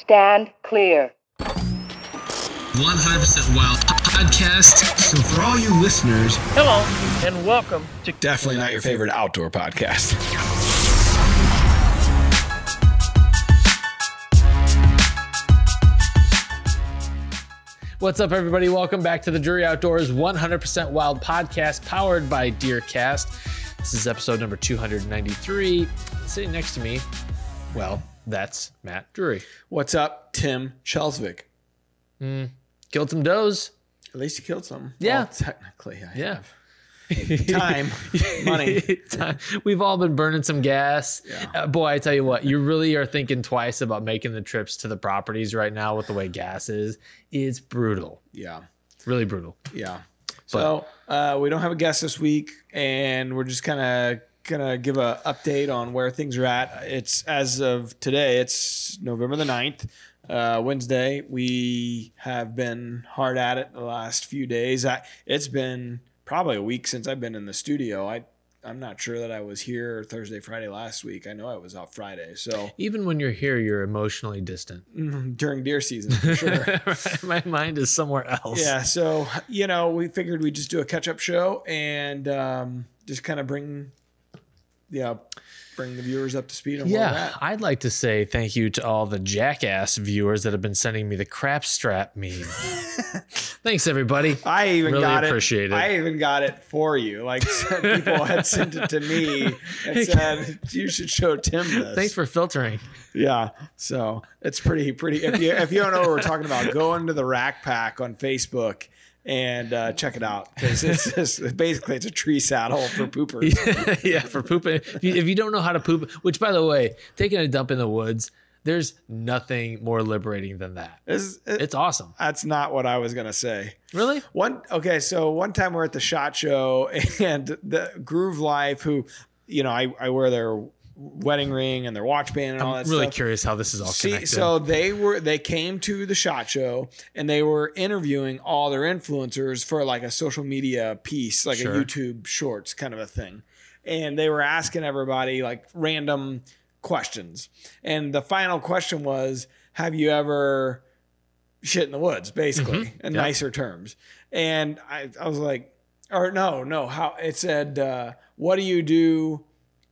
Stand clear. 100% Wild podcast. So for all you listeners, Hello, and welcome to definitely not your favorite outdoor podcast. What's up, everybody? Welcome back to the Drury Outdoors 100% Wild podcast powered by Deercast. This is episode number 293. Sitting next to me, well, that's Matt Drury. What's up, Tim Chelsvik? Killed some does. At least you killed some. Yeah. Well, technically, I Yeah. have. Time, money. Time. We've all been burning some gas. Yeah. Uh, boy, I tell you what, you really are thinking twice about making the trips to the properties right now with the way gas is. It's brutal. Yeah, Really brutal. yeah. So uh, we don't have a guest this week, and we're just kind of gonna give a update on where things are at. It's as of today. It's November the 9th. Uh, Wednesday, we have been hard at it the last few days. I, it's been probably a week since I've been in the studio. I, I'm not sure that I was here Thursday, Friday last week. I know I was out Friday. So Even when you're here, you're emotionally distant. mm, during deer season, for sure. My mind is somewhere else. yeah. So, you know, we figured we'd just do a catch up show and um, just kind of bring, yeah, bring the viewers up to speed on Yeah. I'd like to say thank you to all the jackass viewers that have been sending me the crap strap meme. Thanks, everybody. I even Really got appreciate it. it. I even got it for you. Like some people had sent it to me and said you should show Tim this. Thanks for filtering. yeah. So it's pretty pretty. If you if you don't know what we're talking about, go into the Rack Pack on Facebook and uh, check it out because it's just basically it's a tree saddle for poopers. yeah, for pooping. If you, if you don't know how to poop, which by the way, taking a dump in the woods, there's nothing more liberating than that. It's, it- It's awesome. that's not what I was gonna say. Really? One okay, so one time we're at the shot show and the Groove Life, who you know I, I wear their wedding ring and their watch band and all I'm that really stuff. curious how this is all See, connected. so they were they came to the shot show and they were interviewing all their influencers for like a social media piece, like Sure. a YouTube Shorts kind of a thing, and they were asking everybody like random questions, and the final question was, "Have you ever shit in the woods?" Basically, in Yep. nicer terms, and I I was like, or no no how it said, uh, "What do you do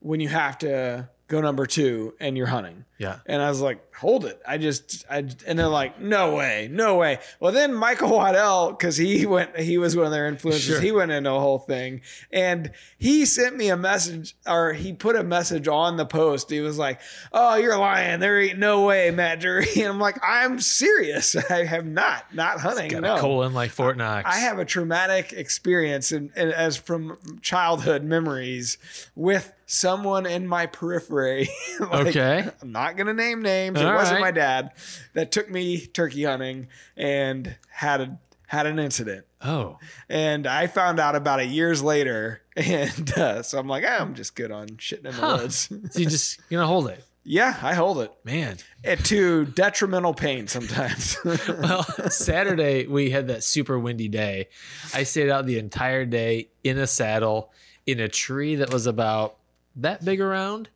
when you have to?" Go number two, and you're hunting. Yeah. And I was like, hold it. I just, I, and they're like, no way, no way. Well, then Michael Waddell, because he went, he was one of their influencers, Sure. he went into a whole thing. And he sent me a message, or he put a message on the post. He was like, oh, you're lying. There ain't no way, Matt Drury. And I'm like, I'm serious. I have not, not hunting. Got no. a colon like Fort Knox. I have a traumatic experience and as from childhood memories with someone in my periphery. Like, Okay. I'm not gonna name names. All it wasn't right. my dad that took me turkey hunting and had a had an incident. Oh, And I found out about it years later. And uh, so I'm like, "Ah, I'm just good on shitting in the Huh. woods. so you just you know hold it, yeah, I hold it. man. It to detrimental pain sometimes. Well, Saturday we had that super windy day. I stayed out the entire day in a saddle in a tree that was about that big around.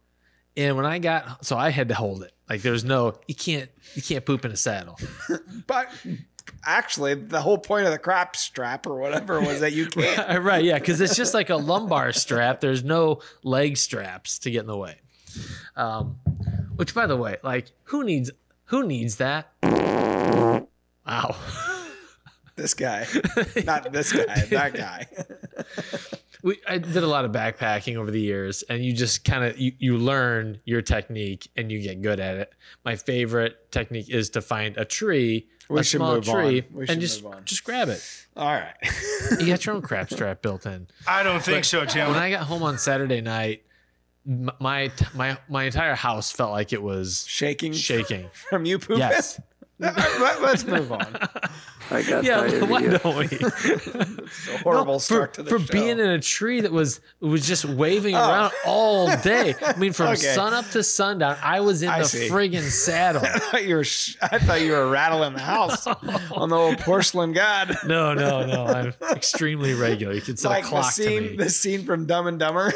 And when I got so I had to hold it. Like there's no you can't you can't poop in a saddle. but actually, the whole point of the crap strap or whatever was that you can't. right, yeah, because it's just like a lumbar strap. There's no leg straps to get in the way. Um, which, by the way, like who needs who needs that? Wow. This guy, not this guy, that guy. We I did a lot of backpacking over the years, and you just kind of you, you learn your technique and you get good at it. My favorite technique is to find a tree, We a should small move on. tree, We should and just move on. just grab it. All right. You got your own crap strap built in. I don't think so, Tim. When I got home on Saturday night, my my my entire house felt like it was Shaking shaking. from you pooping. Yes. All right, let- let's move on. I got Yeah, tired of why you. don't we? It's a horrible No, start for, to the for show. being in a tree that was was just waving oh. around all day. I mean, from Oh. Okay. sun up to sundown, I was in I the see. friggin' saddle. I thought you were. sh- I thought you were rattling the house on the old porcelain god. No, no, no. I'm extremely regular. You can set Like a the clock to scene, me. the scene from Dumb and Dumber.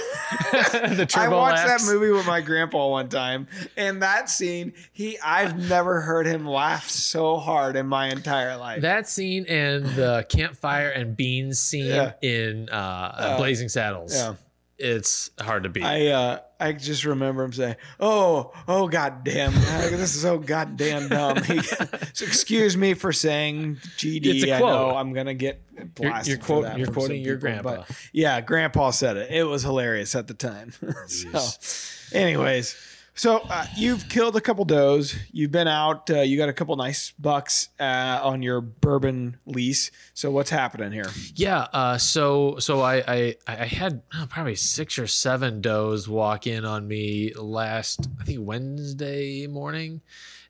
the I watched laps. that movie with my grandpa one time, and that scene, he I've never heard him laugh so hard in my entire life. That scene and the campfire and beans scene Yeah. in uh, Blazing Saddles. yeah. It's hard to beat. I uh I just remember him saying, "Oh, oh, goddamn, this is so goddamn dumb." So excuse me for saying GD. It's a I quote. know I'm gonna get you're blasted. you're, quote, that you're quoting some your people, grandpa. yeah, Grandpa said it. It was hilarious at the time. so, anyways, so uh, you've killed a couple does. You've been out. Uh, you got a couple nice bucks uh, on your bourbon lease. So what's happening here? Yeah. Uh, so so I I, I had uh, probably six or seven does walk in on me last I think Wednesday morning.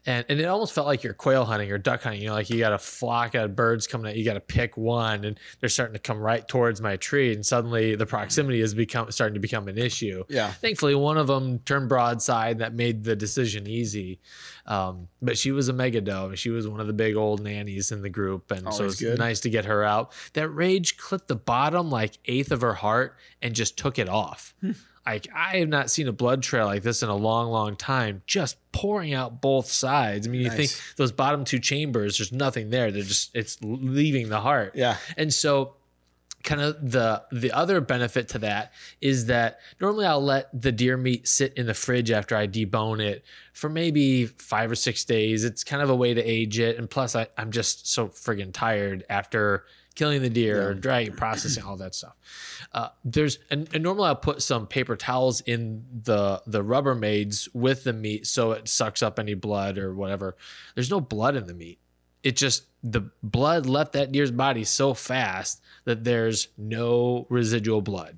And, and it almost felt like you're quail hunting or duck hunting. You know, like you got a flock of birds coming at you, got to pick one, and they're starting to come right towards my tree. And suddenly the proximity is become starting to become an issue. Yeah. Thankfully, one of them turned broadside. That made the decision easy. Um, but she was a mega doe. She was one of the big old nannies in the group, and so Always it's good. nice to get her out. That rage clipped the bottom like eighth of her heart and just took it off. Like I have not seen a blood trail like this in a long, long time. Just pouring out both sides. I mean, you Nice. think those bottom two chambers, there's nothing there. They're just it's leaving the heart. Yeah. And so kind of the the other benefit to that is that normally I'll let the deer meat sit in the fridge after I debone it for maybe five or six days. It's kind of a way to age it. And plus I, I'm just so friggin' tired after killing the deer, or drying, processing, all that stuff. Uh, there's and, and normally I'll put some paper towels in the the Rubbermaids with the meat so it sucks up any blood or whatever. There's no blood in the meat it just the blood left that deer's body so fast that there's no residual blood.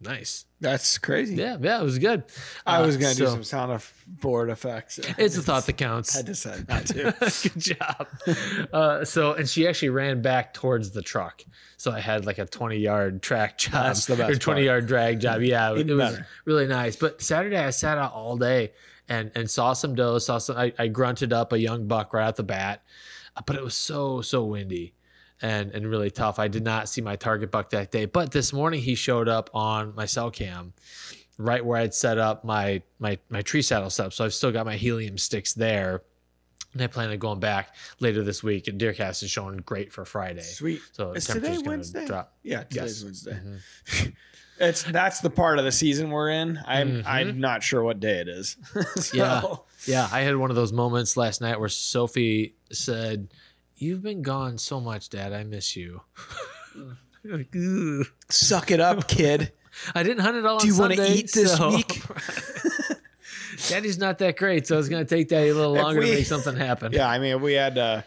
Nice. That's crazy. Yeah, yeah, it was good. I Uh, was gonna do some sound of board effects. It's a thought that counts. I decided not to. Good job. Uh, so, and she actually ran back towards the truck. So I had like a 20 yard track job That's the best or 20 part. yard drag job. Yeah, it, it was really nice. But Saturday I sat out all day and, and saw some does, saw some, I, I grunted up a young buck right at the bat, but it was so, so windy and, and really tough. I did not see my target buck that day, but this morning he showed up on my cell cam right where I'd set up my my my tree saddle setup. So I've still got my helium sticks there. And I plan on going back later this week. And Deercast is showing great for Friday. Sweet. So Is temperature's today Wednesday? drop. Yeah, today's Yes. Mm-hmm. Wednesday. it's that's the part of the season we're in. I'm Mhm. I'm not sure what day it is. So, Yeah. Yeah, I had one of those moments last night where Sophie said, "You've been gone so much, Dad. I miss you." Like, Suck it up, kid. I didn't hunt it all. Do you want wanna eat this week? Daddy's not that great, so it's going to take Daddy a little longer we- to make something happen. Yeah, I mean, if we had uh,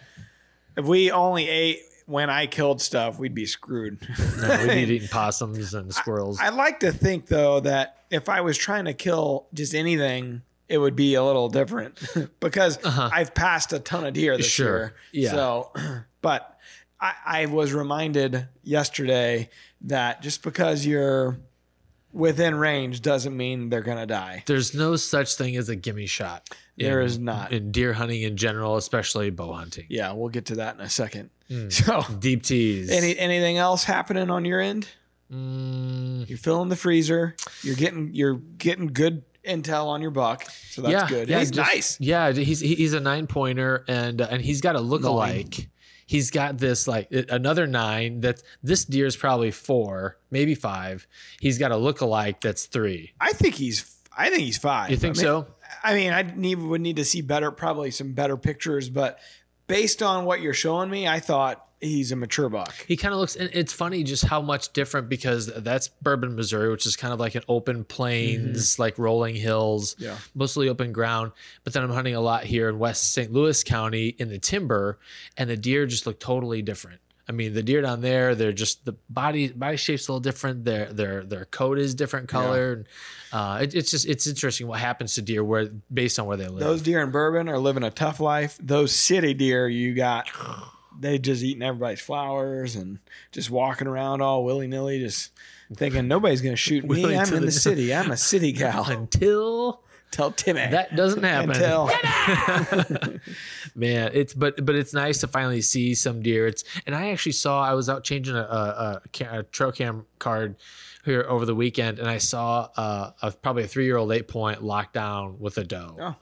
if we only ate when I killed stuff, we'd be screwed. No, we'd be eating possums and squirrels. I like to think though that if I was trying to kill just anything, it would be a little different because Uh-huh. I've passed a ton of deer this Sure. year. Yeah. So, but I, I was reminded yesterday that just because you're within range doesn't mean they're gonna die. There's no such thing as a gimme shot. There in- is not. in deer hunting in general, especially bow hunting. Yeah, we'll get to that in a second. Hmm. So, Deep teas. any anything else happening on your end? Mm, You're filling the freezer. You're getting you're getting good intel on your buck, so that's good. Yeah, he's just- nice. Yeah, he's he's a nine pointer, and uh, and he's got a look-alike. He's got this like another nine. That this deer is probably four, maybe five. He's got a look-alike that's three. I think he's. I think he's five. You think I mean, so? I mean, I need would need to see better, probably some better pictures, but based on what you're showing me, I thought he's a mature buck. He kind of looks, and it's funny just how much different because that's Bourbon, Missouri, which is kind of like an open plains, mm-hmm. like rolling hills, Yeah. mostly open ground. But then I'm hunting a lot here in West St. Louis County in the timber, and the deer just look totally different. I mean, the deer down there, they're just the body body shape's a little different. Their their their coat is different color. And, uh, it, it's just it's interesting what happens to deer where based on where they live. Those deer in bourbon are living a tough life. Those city deer, you got they just eating everybody's flowers and just walking around all willy nilly, just thinking nobody's gonna shoot me. I'm in the the- city. I'm a city gal. Until Tell Timmy that doesn't happen. Until Man, it's but but it's nice to finally see some deer. It's and I actually saw I was out changing a, a, a, a trail cam card here over the weekend, and I saw uh, a probably a three year old eight point locked down with a doe. Oh.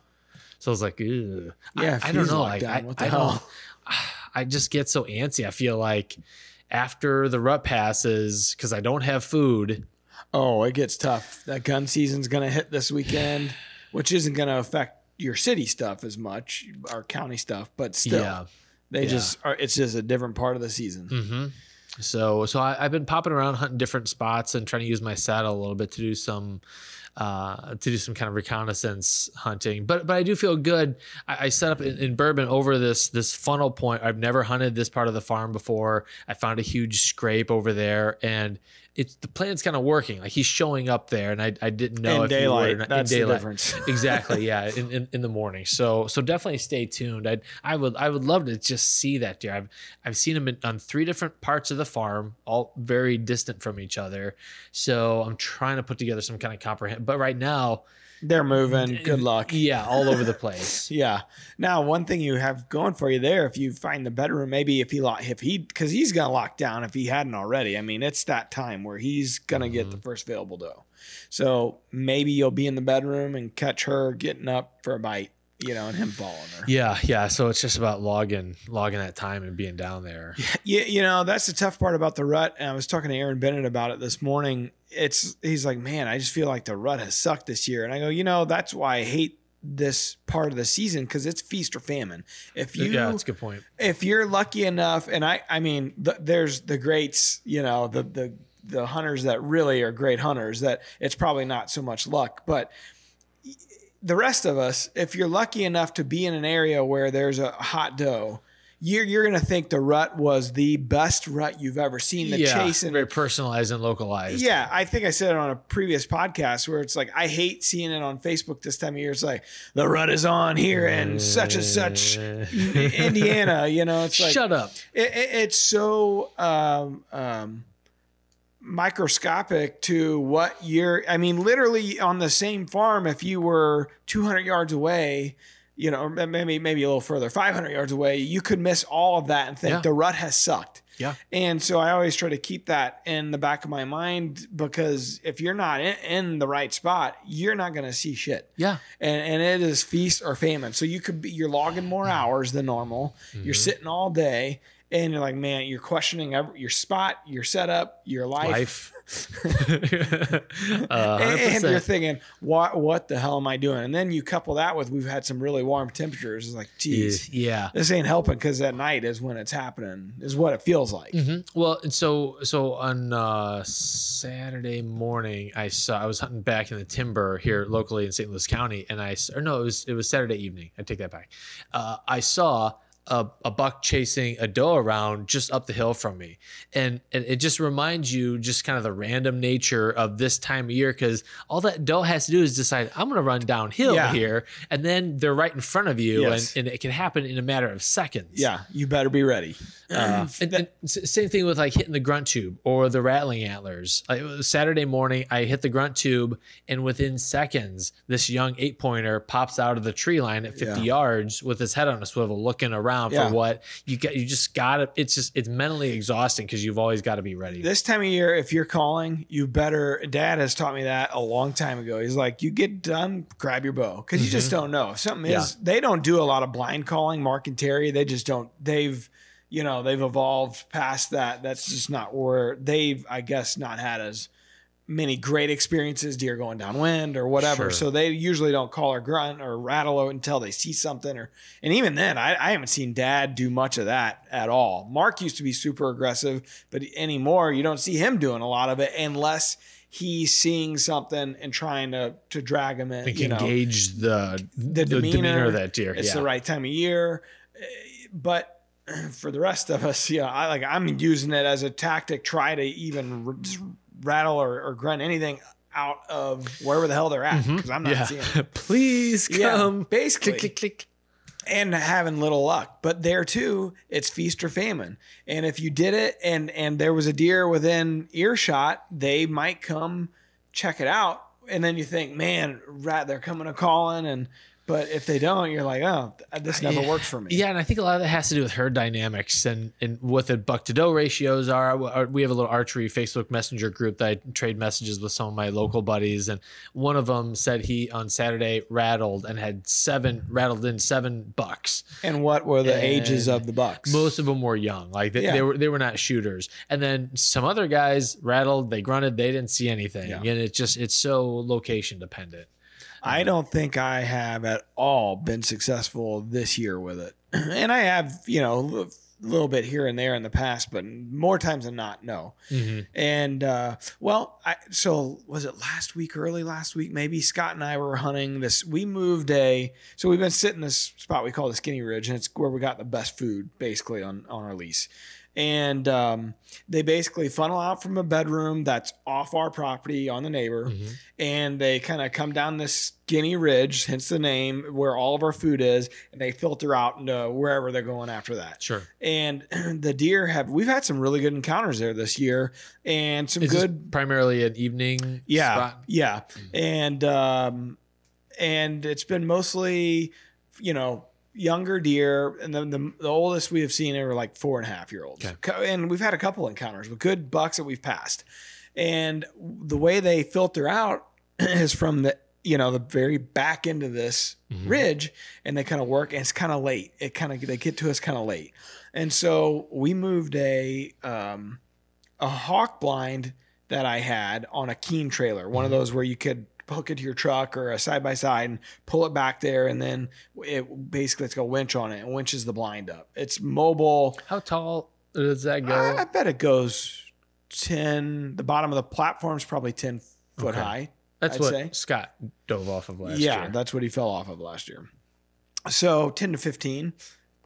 So I was like, Ew. I- Yeah, I, if don't know. Like, down, I, what the I hell? I just get so antsy. I feel like after the rut passes, because I don't have food. Oh, it gets tough. That gun season's going to hit this weekend, which isn't going to affect your city stuff as much, our county stuff, but still, Yeah. they yeah. just are. It's just a different part of the season. hmm So, so I, I've been popping around hunting different spots and trying to use my saddle a little bit to do some, uh, to do some kind of reconnaissance hunting. But, but I do feel good. I, I set up in, in Bourbon over this this funnel point. I've never hunted this part of the farm before. I found a huge scrape over there, and it's the plan's kind of working. Like he's showing up there, and I, I didn't know in if he were daylight, that's in the difference. exactly yeah in, in, in the morning. So so definitely stay tuned. I i would i would love to just see that deer. I've i've seen him in, on three different parts of the farm all very distant from each other. So i'm trying to put together some kind of comprehend but right now They're moving. Good luck. yeah all over the place Yeah. Now, one thing you have going for you there, if you find the bedroom, maybe if he lock, if he, because he's gonna lock down if he hadn't already. I mean, it's that time where he's gonna get the Mm-hmm. first available doe. So maybe you'll be in the bedroom and catch her getting up for a bite, you know, and him following her. yeah yeah so it's just about logging logging that time and being down there Yeah, you know that's the tough part about the rut. And I was talking to Aaron Bennett about it this morning. It's he's like, man, I just feel like the rut has sucked this year, and I go, you know, that's why I hate this part of the season because it's feast or famine. If you yeah that's a good point if you're lucky enough, and I, I mean, th- there's the greats, you know, the the the hunters that really are great hunters. That it's probably not so much luck, but the rest of us, if you're lucky enough to be in an area where there's a hot doe, you're you're gonna think the rut was the best rut you've ever seen. The yeah chase and very personalized and localized yeah, I think I said it on a previous podcast where it's like I hate seeing it on Facebook this time of year. It's like the rut is on here and such and such Indiana. You know, it's like shut up it, it, it's so um, um, microscopic to what you're. I mean, literally on the same farm, if you were 200 yards away, you know, maybe maybe a little further, 500 yards away, you could miss all of that and think Yeah. the rut has sucked. yeah And so I always try to keep that in the back of my mind because if you're not in, in the right spot, you're not going to see shit. yeah And, and it is feast or famine. So you could be, you're logging more Mm-hmm. hours than normal. You're sitting all day and you're like, man, you're questioning every, your spot, your setup, your life. life uh, And, and you're thinking, what, what the hell am I doing? And then you couple that with, we've had some really warm temperatures. It's like, geez, yeah this ain't helping because at night is when it's happening, is what it feels like. Mhm. Well, and so so on uh, Saturday morning, I saw I was hunting back in the timber here locally in St. Louis County, and I or no, it was it was Saturday evening. I take that back. Uh, I saw. A, a buck chasing a doe around just up the hill from me and, and it just reminds you just kind of the random nature of this time of year because all that doe has to do is decide i'm going to run downhill Yeah. here and then they're right in front of you Yes. and, and it can happen in a matter of seconds Yeah, you better be ready. uh, and, and same thing with like hitting the grunt tube or the rattling antlers. Like, Saturday morning, I hit the grunt tube, and within seconds, this young eight pointer pops out of the tree line at 50 Yeah. yards with his head on a swivel, looking around Yeah. for what you got. You just gotta. It's just it's mentally exhausting because you've always got to be ready. This time of year, if you're calling, you better. Dad has taught me that a long time ago. He's like, you get done, grab your bow because you just mm-hmm. don't know if something is. They don't do a lot of blind calling. Mark and Terry, they just don't. They've, you know, they've evolved past that. That's just not where they've, I guess, not had as many great experiences deer going downwind or whatever. Sure. So they usually don't call or grunt or rattle until they see something or and even then I, I haven't seen dad do much of that at all. Mark used to be super aggressive, but anymore you don't see him doing a lot of it unless he's seeing something and trying to to drag him in. You know engage the the demeanor, of that deer. It's yeah. the right time of year, but for the rest of us, yeah, I like I'm using it as a tactic. Try to even rattle or, or grunt anything out of wherever the hell they're at mm-hmm. because I'm not yeah. seeing. It. Please Yeah, come. basically. Click, click, click. and having little luck. But there too, it's feast or famine. And if you did it and and there was a deer within earshot, they might come check it out. And then you think, man, rat, they're coming a calling. And but if they don't, you're like, oh, this never worked for me. Yeah, and I think a lot of that has to do with herd dynamics and, and what the buck to doe ratios are. Uh, we have a little archery Facebook Messenger group that I trade messages with some of my local buddies, and one of them said he on Saturday rattled and had seven rattled in seven bucks. And what were the And ages of the bucks? Most of them were young, like they, Yeah. they were they were not shooters. And then some other guys rattled, they grunted, they didn't see anything, Yeah. and it's just it's so location dependent. I don't think I have at all been successful this year with it. And I have, you know, a little bit here and there in the past, but more times than not, no. And uh, well, I, so was it last week, early last week, maybe Scott and I were hunting this. We moved a, so we've been sitting this spot we call the Skinny Ridge, and it's where we got the best food basically on on our lease. And um, they basically funnel out from a bedroom that's off our property on the neighbor, and they kind of come down this skinny ridge, hence the name, where all of our food is, and they filter out into wherever they're going after that Sure. and the deer have we've had some really good encounters there this year and some Is good primarily an evening yeah spot? yeah and um and it's been mostly you know younger deer and then the, the oldest we have seen are like four and a half year olds. Okay. And we've had a couple encounters with good bucks that we've passed. And the way they filter out is from the you know the very back end of this ridge and they kind of work and it's kind of late. It kind of they get to us kind of late. And so we moved a um a hawk blind that i had on a keen trailer one of those where you could hook it to your truck or a side by side and pull it back there and then it basically it's got a winch on it and winches the blind up it's mobile How tall does that go? I, I bet it goes 10 the bottom of the platform is probably 10 foot Okay. high That's I'd what say. Scott dove off of last yeah year. Yeah, that's what he fell off of last year so 10 to 15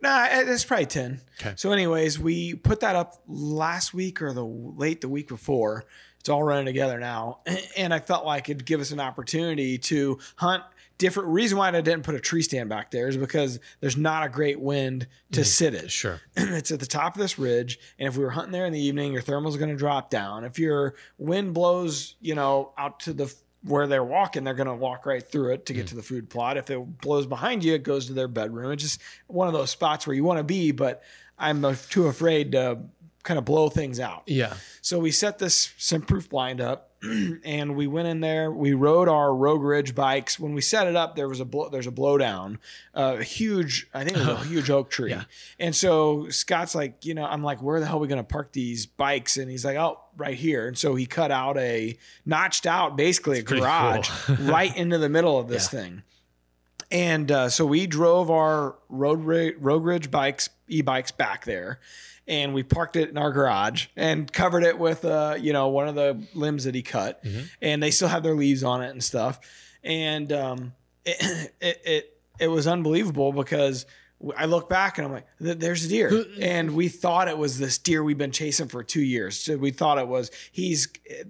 nah eh, it's probably 10 Okay. so anyways we put that up last week or the late the week before it's all running together now. And i felt like it'd give us an opportunity to hunt different reason why i didn't put a tree stand back there is because there's not a great wind to mm-hmm. sit in. Sure. it's at the top of this ridge and if we were hunting there in the evening your thermal's going to drop down. If your wind blows you know out to the where they're walking they're going to walk right through it to get mm-hmm. to the food plot. If it blows behind you it goes to their bedroom. It's just one of those spots where you want to be but i'm too afraid to kind of blow things out Yeah. so we set this scent-proof blind up and we went in there. We rode our Rogue Ridge bikes. When we set it up, there was a blow, there's a blowdown, uh, a huge, I think it was a huge oak tree. Yeah. And so Scott's like, you know, I'm like, where the hell are we going to park these bikes? And he's like, oh, right here. And so he cut out a notched out, basically a garage cool. right into the middle of this Yeah. thing. And uh, so we drove our road Ri- Rogue Ridge bikes, e-bikes back there, and we parked it in our garage and covered it with, uh, you know, one of the limbs that he cut, and they still have their leaves on it and stuff. And um, it, it it it was unbelievable because I look back and I'm like, there's a deer, and we thought it was this deer we've been chasing for two years. So we thought it was he's.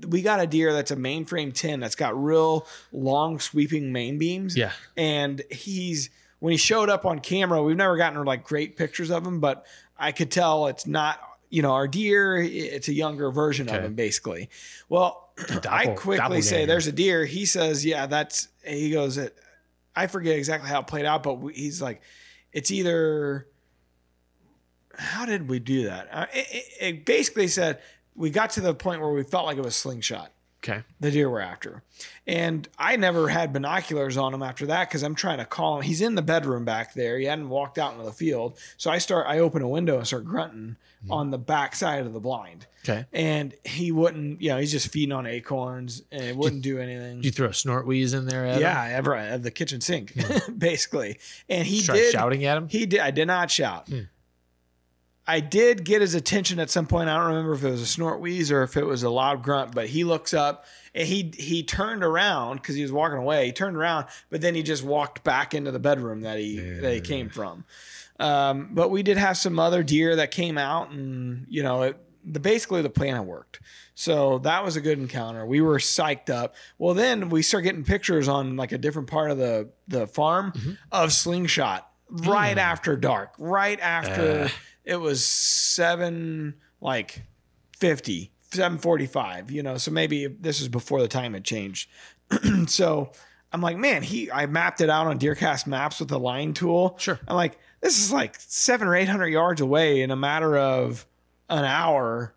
We got a deer that's a mainframe tin that's got real long sweeping main beams. Yeah. and he's when he showed up on camera, we've never gotten like great pictures of him, but I could tell it's not. You know, our deer, it's a younger version of him, basically. Well, I quickly say, "There's a deer." He says, "Yeah, that's." He goes, "It." I forget exactly how it played out, but he's like, "It's either." How did we do that? Uh, it, it, it basically said we got to the point where we felt like it was slingshot Okay. the deer we're after. And I never had binoculars on him after that because I'm trying to call him. He's in the bedroom back there. He hadn't walked out into the field. So I start, I open a window and start grunting on the back side of the blind. Okay. And he wouldn't, you know, he's just feeding on acorns and it wouldn't do anything. Did you throw a snort wheeze in there? Yeah, ever at the kitchen sink, basically. And he Start did shouting at him. he did. I did not shout. Hmm. I did get his attention at some point. I don't remember if it was a snort wheeze or if it was a loud grunt, but he looks up and he he turned around because he was walking away. He turned around, but then he just walked back into the bedroom that he that he came from. Um, but we did have some other deer that came out, and you know, it, the basically the plan had worked. So that was a good encounter. We were psyched up. Well, then we start getting pictures on like a different part of the the farm of slingshot right after dark, right after Uh. It was seven like 50, 745, you know, so maybe this was before the time had changed. so I'm like, man, he I mapped it out on Deercast maps with the line tool. Sure. I'm like, this is like seven or eight hundred yards away in a matter of an hour.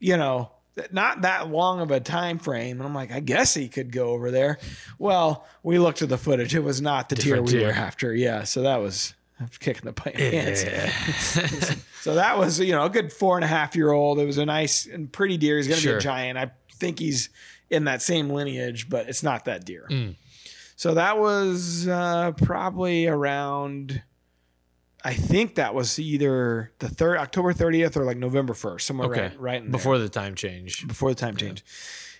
You know, not that long of a time frame. And I'm like, I guess he could go over there. Well, we looked at the footage. It was not the Different deer we were after. Yeah. So that was kicking the pants. Yeah. So that was, you know, a good four and a half year old. It was a nice and pretty deer. He's going to be a giant. I think he's in that same lineage, but it's not that deer. Mm. So that was uh, probably around, I think that was either the third October 30th or like November 1st, somewhere Okay. right, right in there Before the time change. before the time change.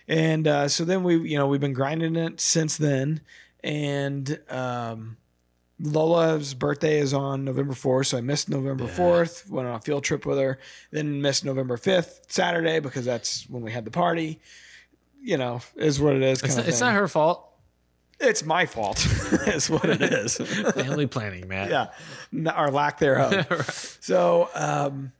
And uh, so then we, you know, we've been grinding it since then. And um, Lola's birthday is on November 4th. So I missed November 4th, went on a field trip with her, then missed November 5th, Saturday, because that's when we had the party. You know, is what it is. It's not, it's not her fault. It's my fault. is what it is. Family planning, man. yeah, our lack thereof. So, um,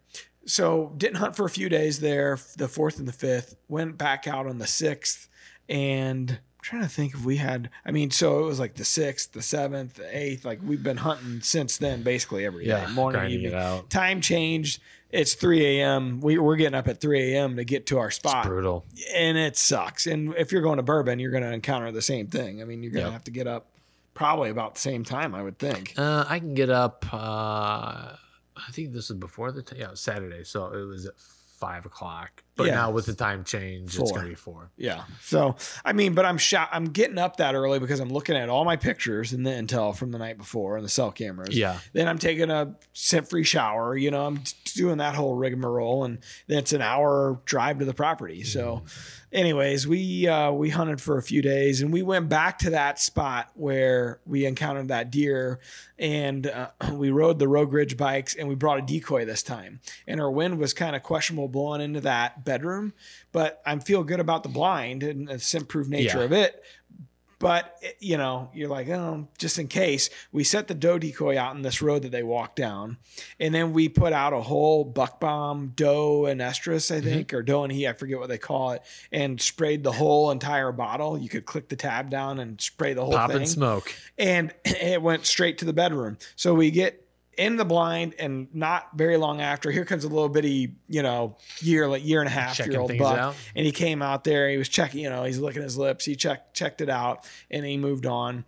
so didn't hunt for a few days there, the fourth and the fifth. Went back out on the sixth, and trying to think if we had. I mean, so it was like the sixth, the seventh, the eighth. Like we've been hunting since then, basically every Yeah, morning, evening. Time changed. It's 3 a.m. We, we're getting up at 3 a.m. to get to our spot Brutal. and it sucks. And if you're going to bourbon, you're going to encounter the same thing. I mean, you're going to Yep. have to get up probably about the same time, I would think. Uh, I can get up. Uh, I think this is before the t- yeah Saturday, so it was at five o'clock. But Yeah. now with the time change, it's gonna be four. Yeah. So I mean, but I'm shot. I'm getting up that early because I'm looking at all my pictures and the intel from the night before and the cell cameras. Yeah. Then I'm taking a scent-free shower. You know, I'm doing that whole rigmarole, and then it's an hour drive to the property. So, anyways, we uh, we hunted for a few days, and we went back to that spot where we encountered that deer, and uh, we rode the Rogue Ridge bikes, and we brought a decoy this time, and our wind was kind of questionable blowing into that bedroom, but I feel good about the blind and the scent-proof nature Yeah. of it. But it- you know, you're like, oh, just in case, we set the doe decoy out in this road that they walk down, and then we put out a whole buck bomb doe and estrus, Mm-hmm. I think, or doe and he, I forget what they call it, and sprayed the whole entire bottle. You could click the tab down and spray the whole Pop thing and smoke. and it went straight to the bedroom. So we get in the blind, and not very long after, here comes a little bitty, you know, year like year and a half Checking year old buck, out. and he came out there. He was checking, you know, he's licking his lips. He checked checked it out, and he moved on.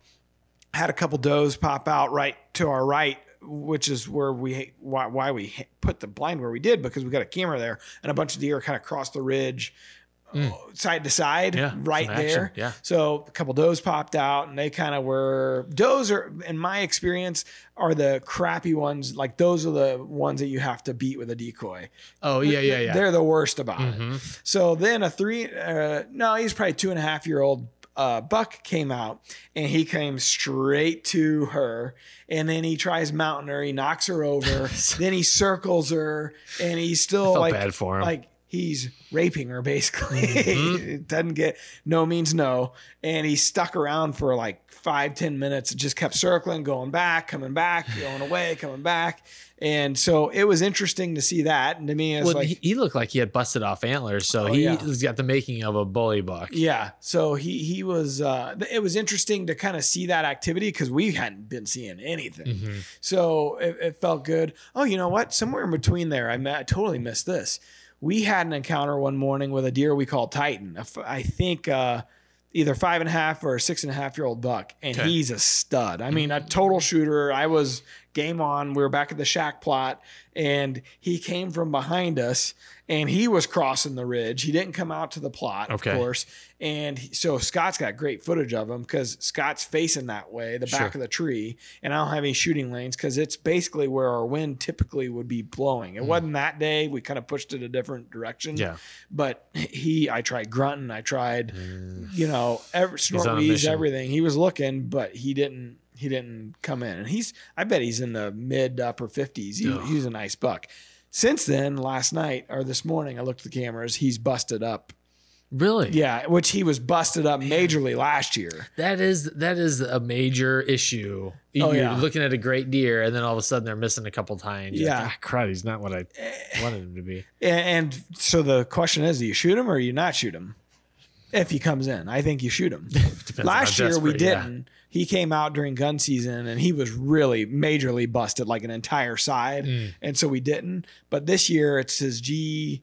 Had a couple does pop out right to our right. Which is where we why, why we put the blind where we did because we got a camera there and a bunch of deer kind of crossed the ridge uh, side to side Mm. Yeah, right there. yeah. So a couple does popped out, and they kind of were does are, in my experience, are the crappy ones. Like those are the ones that you have to beat with a decoy. Oh yeah, yeah, yeah. They're the worst about Mhm. it. So then a three, uh, no, he's probably two and a half year old uh, buck came out, and he came straight to her, and then he tries mounting her. He knocks her over. then he circles her, and he's still like bad for him. like he's raping her basically. Mm-hmm. it doesn't get no means no. And he stuck around for like five, ten minutes, and just kept circling, going back, coming back, going away, coming back. And so it was interesting to see that. And to me, it's Well, like he, he looked like he had busted off antlers, so Oh, he yeah. has got the making of a bully buck. Yeah. So he he was uh it was interesting to kind of see that activity because we hadn't been seeing anything. Mm-hmm. So it, it felt good. Oh, you know what? Somewhere in between there, I, met, I totally missed this. We had an encounter one morning with a deer we call Titan. I think uh either five and a half or a six and a half year old buck, and Okay. he's a stud. I mean, a total shooter. I was game on. We were back at the shack plot, and he came from behind us, and he was crossing the ridge. He didn't come out to the plot, Okay. of course. And he- so Scott's got great footage of him because Scott's facing that way, the back Sure. of the tree, and I don't have any shooting lanes because it's basically where our wind typically would be blowing. It wasn't that day. We kind of pushed it a different direction. Mm. Yeah. But he, I tried grunting, I tried, you know, every snort wheeze, everything. He was looking, but he didn't. He didn't come in, and he's. I bet he's in the mid upper fifties. He, he's a nice buck. Since then, last night or this morning, I looked at the cameras. He's busted up Really? Yeah, which he was busted up majorly last year. That is that is a major issue. Oh, You're yeah. looking at a great deer, and then all of a sudden they're missing a couple times. You're Yeah. like, ah, crud, he's not what I wanted him to be. And, so the question is, do you shoot him or you not shoot him? If he comes in, I think you shoot him. Last year we desperate, yeah. He came out during gun season and he was really majorly busted, like an entire side, Mm. and so we didn't. But this year it's his g2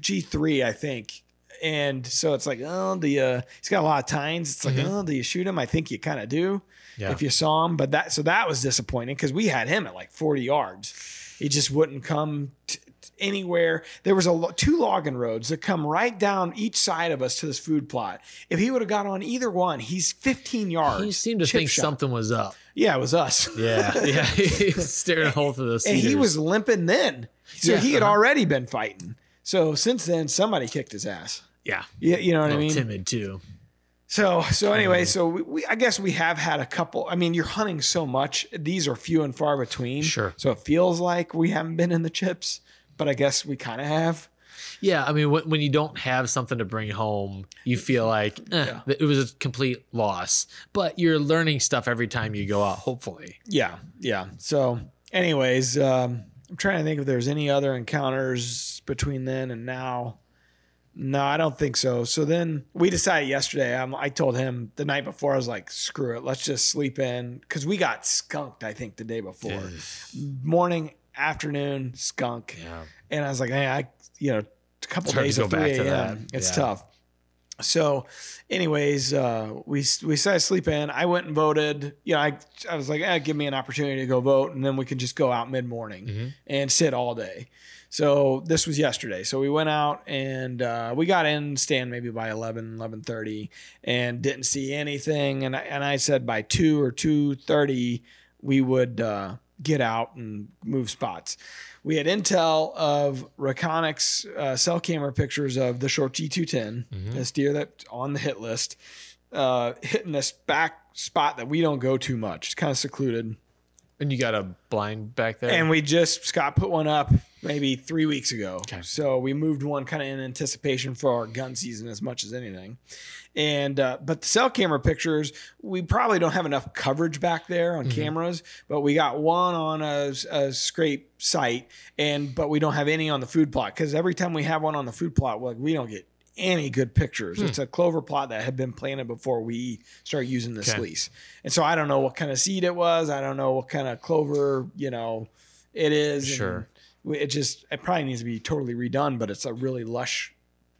G three, I think. And so it's like, oh, the uh, he's got a lot of tines. It's like, Mhm. oh, do you shoot him? I think you kind of do Yeah. if you saw him. But that so that was disappointing because we had him at like 40 yards. He just wouldn't come t- anywhere. There was a two logging roads that come right down each side of us to this food plot. If he would have got on either one, he's 15 yards. He seemed to think shot. something was up. Yeah, it was us. Yeah, yeah. he was staring a hole through the and he was limping then. So Yeah, he had uh-huh. already been fighting. So since then, somebody kicked his ass. yeah, You, you know what I mean? timid too. So so anyway, so we, we I guess we have had a couple. I mean, you're hunting so much; these are few and far between. Sure. So it feels like we haven't been in the chips, but I guess we kind of have. Yeah, I mean, when, you don't have something to bring home, you feel like eh, Yeah. it was a complete loss. But you're learning stuff every time you go out. Hopefully, Yeah, yeah. So, anyways, um, I'm trying to think if there's any other encounters between then and now. No, I don't think so. So then we decided yesterday. Um, I told him the night before. I was like, "Screw it, let's just sleep in," because we got skunked. I think the day before, morning, afternoon, skunk. yeah, And I was like, hey, I, you know, a couple days go of back 3 to a.m. that. It's Yeah. tough. So, anyways, uh, we we decided to sleep in. I went and voted. You know, I I was like, eh, give me an opportunity to go vote, and then we can just go out mid morning Mhm. and sit all day. So this was yesterday. So we went out and uh, we got in stand maybe by 11, 11.30 and didn't see anything. And I, and I said by 2 or 2.30 we would uh, get out and move spots. We had intel of Reconyx uh, cell camera pictures of the short G210, Mhm. this deer that's on the hit list, uh, hitting this back spot that we don't go too much. It's kind of secluded. and you got a blind back there. And we just Scott put one up maybe three weeks ago. Okay. So we moved one kind of in anticipation for our gun season as much as anything. And uh, but the cell camera pictures, we probably don't have enough coverage back there on cameras. But we got one on a, a scrape site, and but we don't have any on the food plot because every time we have one on the food plot, like we don't get any good pictures. It's a clover plot that had been planted before we started using this Okay. lease. And so I don't know what kind of seed it was. I don't know what kind of clover, you know, it is. Sure. we- It just, it probably needs to be totally redone, but it's a really lush.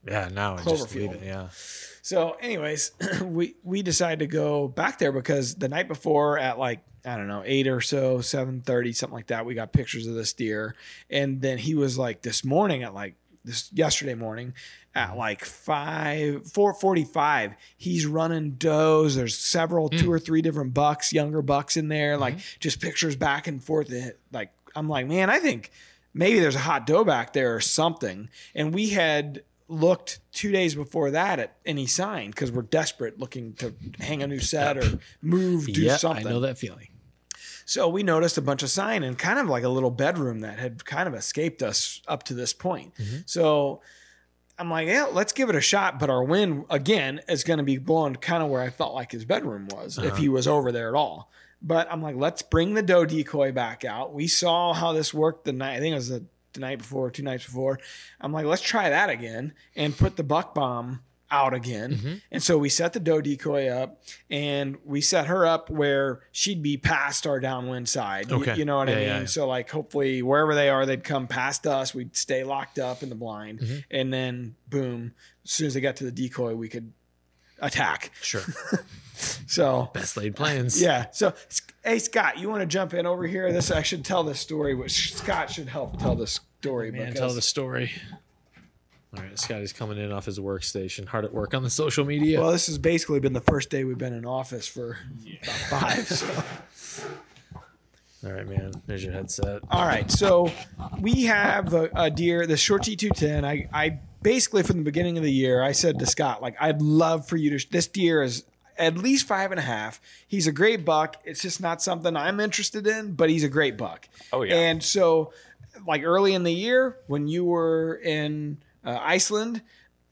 yeah, now I just leave it. Yeah, So, anyways, we, we decided to go back there because the night before at like, I don't know, eight or so, 730, something like that, we got pictures of this deer. And then he was like this morning at like, this yesterday morning at mm-hmm. like five four forty five. He's running does. There's several two mm. or three different bucks, younger bucks in there, like mm-hmm. just pictures back and forth. Eh, like I'm like, man, I think maybe there's a hot doe back there or something. And we had looked two days before that at any sign because we're desperate looking to hang a new set or move, do yeah, something. I know that feeling. So we noticed a bunch of sign and kind of like a little bedroom that had kind of escaped us up to this point. Mm-hmm. So I'm like, yeah, let's give it a shot. But our wind again is going to be blowing kind of where I felt like his bedroom was if he uh-huh. was over there at all. But I'm like, let's bring the doe decoy back out. We saw how this worked the night. I think it was the, the night before, two nights before. I'm like, let's try that again and put the buck bomb out again. And so we set the doe decoy up and we set her up where she'd be past our downwind side. You- Okay. You, know what I mean? yeah, yeah. So like hopefully wherever they are, they'd come past us. We'd stay locked up in the blind. Mm-hmm. And then boom, as soon as they got to the decoy, we could attack. Sure, So best laid plans. yeah. So hey Scott, you want to jump in over here? This I should tell this story, which Scott should help tell this story man, because tell the story. All right, Scott Scotty's coming in off his workstation, hard at work on the social media. well, this has basically been the first day we've been in office for about five. So. All right, man. There's your headset. All right, so we have a, a deer, the short G210. I, I basically from the beginning of the year, I said to Scott, like, I'd love for you to. This deer is at least five and a half. He's a great buck. It's just not something I'm interested in, but he's a great buck. Oh, yeah. And so, like early in the year when you were in uh, Iceland.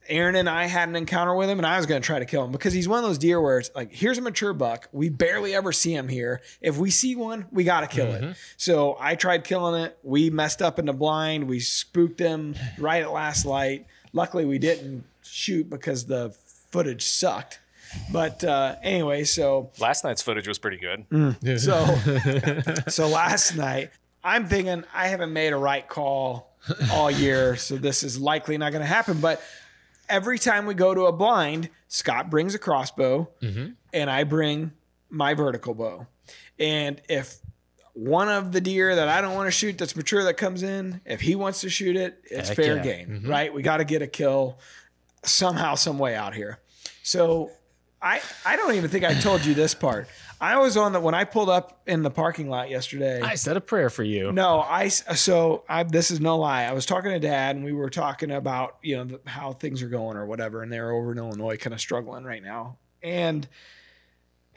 Aaron and I had an encounter with him, and I was going to try to kill him because he's one of those deer where it's like, here's a mature buck. We barely ever see him here. If we see one, we got to kill it. So I tried killing it. We messed up in the blind. We spooked him right at last light. Luckily, we didn't shoot because the footage sucked. But uh, anyway, so Last night's footage was pretty good. so so last night, I'm thinking I haven't made a right call all year, so this is likely not going to happen. But every time we go to a blind, Scott brings a crossbow, and I bring my vertical bow. And if one of the deer that I don't want to shoot that's mature that comes in, if he wants to shoot it, it's Heck fair yeah. game, mm-hmm. right? We got to get a kill somehow, some way out here. So I I don't even think I told you this part. I was on the when I pulled up in the parking lot yesterday. I said a prayer for you. No, I so I this is no lie. I was talking to dad and we were talking about, you know, the, how things are going or whatever and they're over in Illinois kind of struggling right now. And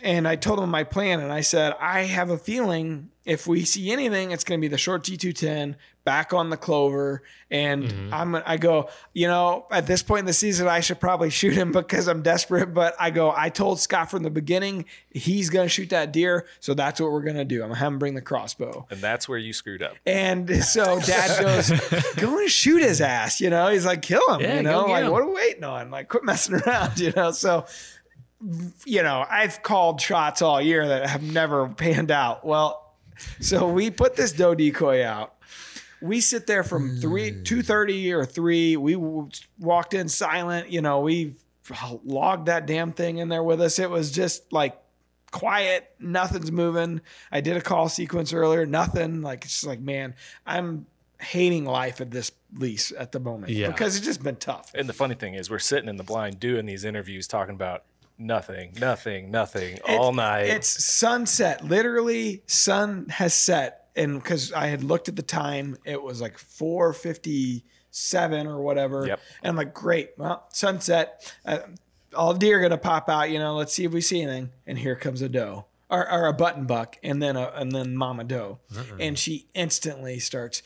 and I told him my plan and I said, I have a feeling if we see anything, it's going to be the short G210 back on the clover. And mm-hmm. I'm, I go, you know, at this point in the season, I should probably shoot him because I'm desperate. But I go, I told Scott from the beginning, he's going to shoot that deer. So that's what we're going to do. I'm going to have him bring the crossbow. And that's where you screwed up. And so dad goes, go and shoot his ass. You know, he's like, kill him. Yeah, you know, like, him. what are we waiting on? Like, quit messing around, you know? So, you know, I've called shots all year that have never panned out. Well, so we put this doe decoy out. We sit there from three, hmm. two thirty or three. We w- walked in silent. You know, we logged that damn thing in there with us. It was just like quiet. Nothing's moving. I did a call sequence earlier. Nothing. Like it's just like, man, I'm hating life at this lease at the moment Yeah. because it's just been tough. And the funny thing is, we're sitting in the blind doing these interviews talking about nothing, nothing, nothing all night. It's sunset. Literally, sun has set. And because I had looked at the time, it was like 457 or whatever. Yep. And I'm like, great. Well, sunset. Uh, all deer are going to pop out. You know, let's see if we see anything. And here comes a doe. Or, or a button buck, and then a, and then mama doe, and she instantly starts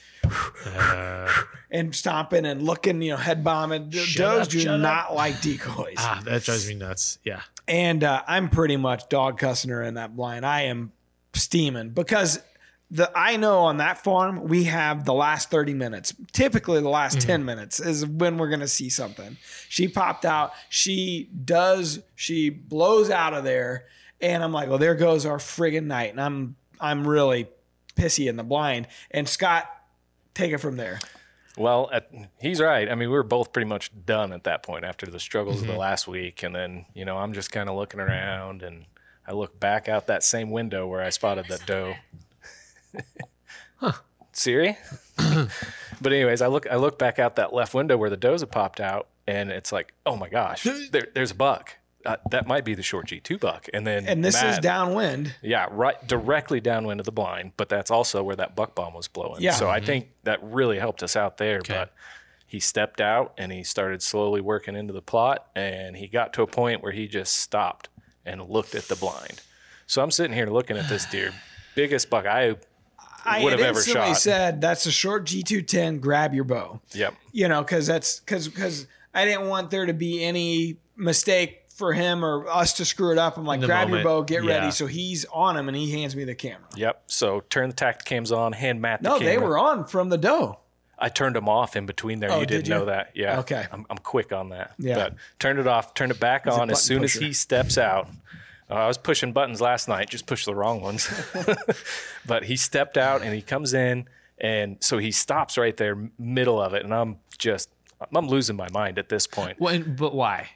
and stomping and looking, you know, head bombing. Does do shut up. not like decoys. Ah, that drives me nuts. Yeah. And uh, I'm pretty much dog cussing her in that blind. I am steaming because the I know on that farm we have the last 30 minutes. Typically the last 10 minutes is when we're gonna see something. She popped out, she does, she blows out of there, and I'm like, well, there goes our friggin' night. And I'm I'm really pissy in the blind. And Scott, take it from there. Well, at, he's right. I mean, we were both pretty much done at that point after the struggles of the mm-hmm. last week. And then, you know, I'm just kind of looking around and I look back out that same window where I spotted that doe. Huh. Siri? but anyways, I look I look back out that left window where the does have popped out and it's like, oh my gosh, there, there's a buck. Uh, that might be the short G2 buck. And then And this is downwind. yeah, right directly downwind of the blind, but that's also where that buck bomb was blowing. Yeah. So I think that really helped us out there. Okay. But he stepped out and he started slowly working into the plot and he got to a point where he just stopped and looked at the blind. So I'm sitting here looking at this deer, biggest buck I I would had have ever instantly shot. said that's a short G210. Grab your bow. Yep. you know, because that's because because I didn't want there to be any mistake for him or us to screw it up. I'm like, the grab your bow, get yeah. ready. So he's on him and he hands me the camera. Yep. So turn the Tactacams on, hand Matt the No, camera. they were on from the doe. I turned them off in between there. Oh, you did didn't you? know that. Yeah. Okay. I'm, I'm quick on that. Yeah. But turned it off, turned it back on as button soon as he steps out. Uh, I was pushing buttons last night, just pushed the wrong ones. but he stepped out and he comes in. And so he stops right there, middle of it. And I'm just, I'm losing my mind at this point. Well, but why?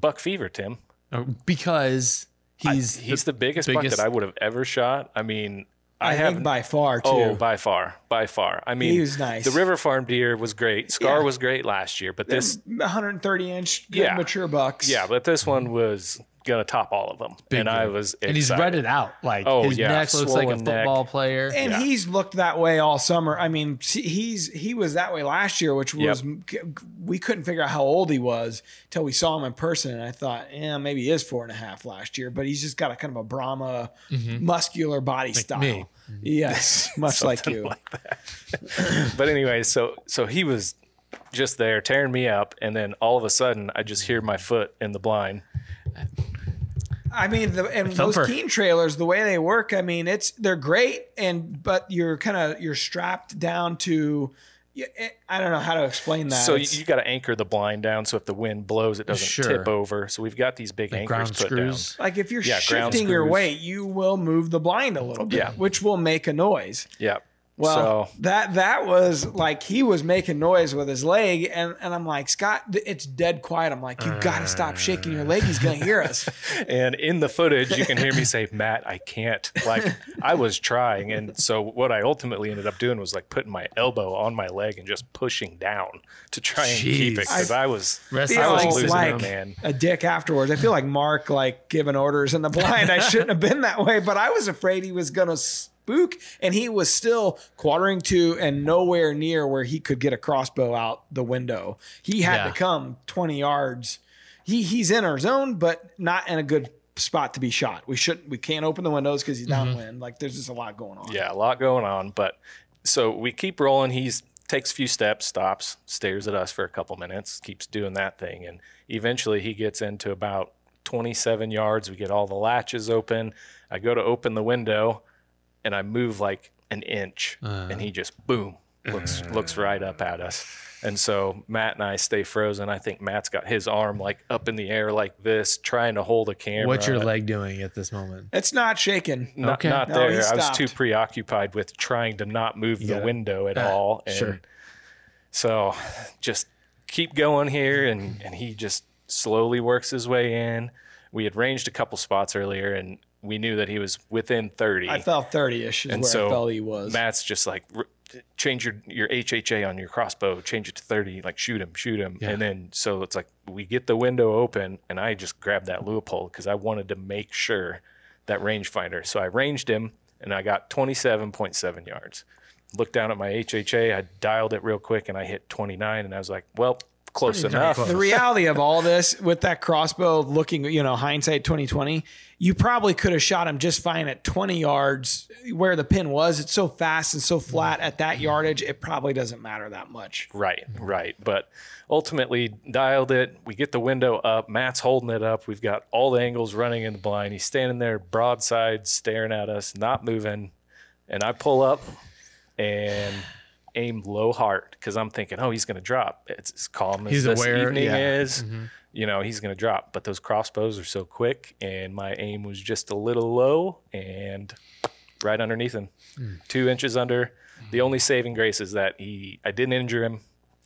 Buck fever, Tim. Uh, Because he's He's the biggest, buck that I would have ever shot. I mean, I, I, have think by far too. Oh, by far, by far. I mean, He was nice. The River Farm deer was great. Scar Yeah. was great last year, but this, 130 inch Yeah. mature bucks. yeah, but this one was gonna top all of them, and I was and he's read it out. Like Oh, his yeah, neck looks like a swollen neck. football player. And Yeah. he's looked that way all summer. I mean, he's he was that way last year, which was we couldn't figure out how old he was till we saw him in person. And I thought, yeah, maybe he is four and a half last year, but he's just got a kind of a Brahma mm-hmm. muscular body style. me. Mm-hmm. Yes, much like you. like that. but anyway, so so he was just there tearing me up, and then all of a sudden I just hear my foot in the blind. I mean, the, and those thumper. keen trailers, the way they work, I mean, it's they're great, and but you're kind of you're strapped down to. Eh, I don't know how to explain that. So you, It's- you got to anchor the blind down so if the wind blows, it doesn't Sure. tip over. So we've got these big Like anchors put screws. like if you're yeah, shifting your weight, you will move the blind a little bit, Yeah. which will make a noise. Yeah. Well, so that that was like he was making noise with his leg, and and I'm like, Scott, it's dead quiet. I'm like, you got to stop shaking your leg. He's gonna hear us. and in the footage you can hear me say matt i can't like i was trying and so what i ultimately ended up doing was like putting my elbow on my leg and just pushing down to try and keep it because i was Rest i was losing like it man a dick afterwards. I feel like Mark like giving orders in the blind. I shouldn't have been that way, but I was afraid he was gonna spook, and he was still quartering to and nowhere near where he could get a crossbow out the window. He had Yeah. to come 20 yards. He he's in our zone, but not in a good spot to be shot. We shouldn't. We can't open the windows because he's mm-hmm. downwind. Like there's just a lot going on. yeah a lot going on but so we keep rolling he's takes a few steps stops stares at us for a couple minutes keeps doing that thing and eventually he gets into about 27 yards we get all the latches open i go to open the window and i move like an inch and he just boom looks looks right up at us and so matt and i stay frozen i think matt's got his arm like up in the air like this trying to hold a camera What's your leg doing at this moment? It's not shaking. not, Okay. not No, there. I was too preoccupied with trying to not move the window at Ah, all. And sure. So just keep going here. And, and he just slowly works his way in. We had ranged a couple spots earlier and we knew that he was within 30. I felt 30 ish is and where so I felt he was. Matt's just like, "R- change your, your HHA on your crossbow, change it to 30, like shoot him, shoot him. Yeah. And then, so it's like, we get the window open and I just grabbed that Leupold because I wanted to make sure that rangefinder. So I ranged him and I got 27.7 yards. Looked down at my HHA, I dialed it real quick and I hit 29 and I was like, well, close Pretty enough. close. the reality of all this with that crossbow looking you know hindsight 2020 you probably could have shot him just fine at 20 yards where the pin was it's so fast and so flat at that yardage it probably doesn't matter that much Right, right. But ultimately dialed it. We get the window up. Matt's holding it up. We've got all the angles running in the blind. He's standing there broadside, staring at us, not moving. And I pull up and aim low heart because I'm thinking, oh, he's going to drop. It's as calm as He's this aware, evening yeah. Mm-hmm. is. You know, he's going to drop. But those crossbows are so quick, and my aim was just a little low and right underneath him, Hmm. two inches under. The only saving grace is that he, I didn't injure him,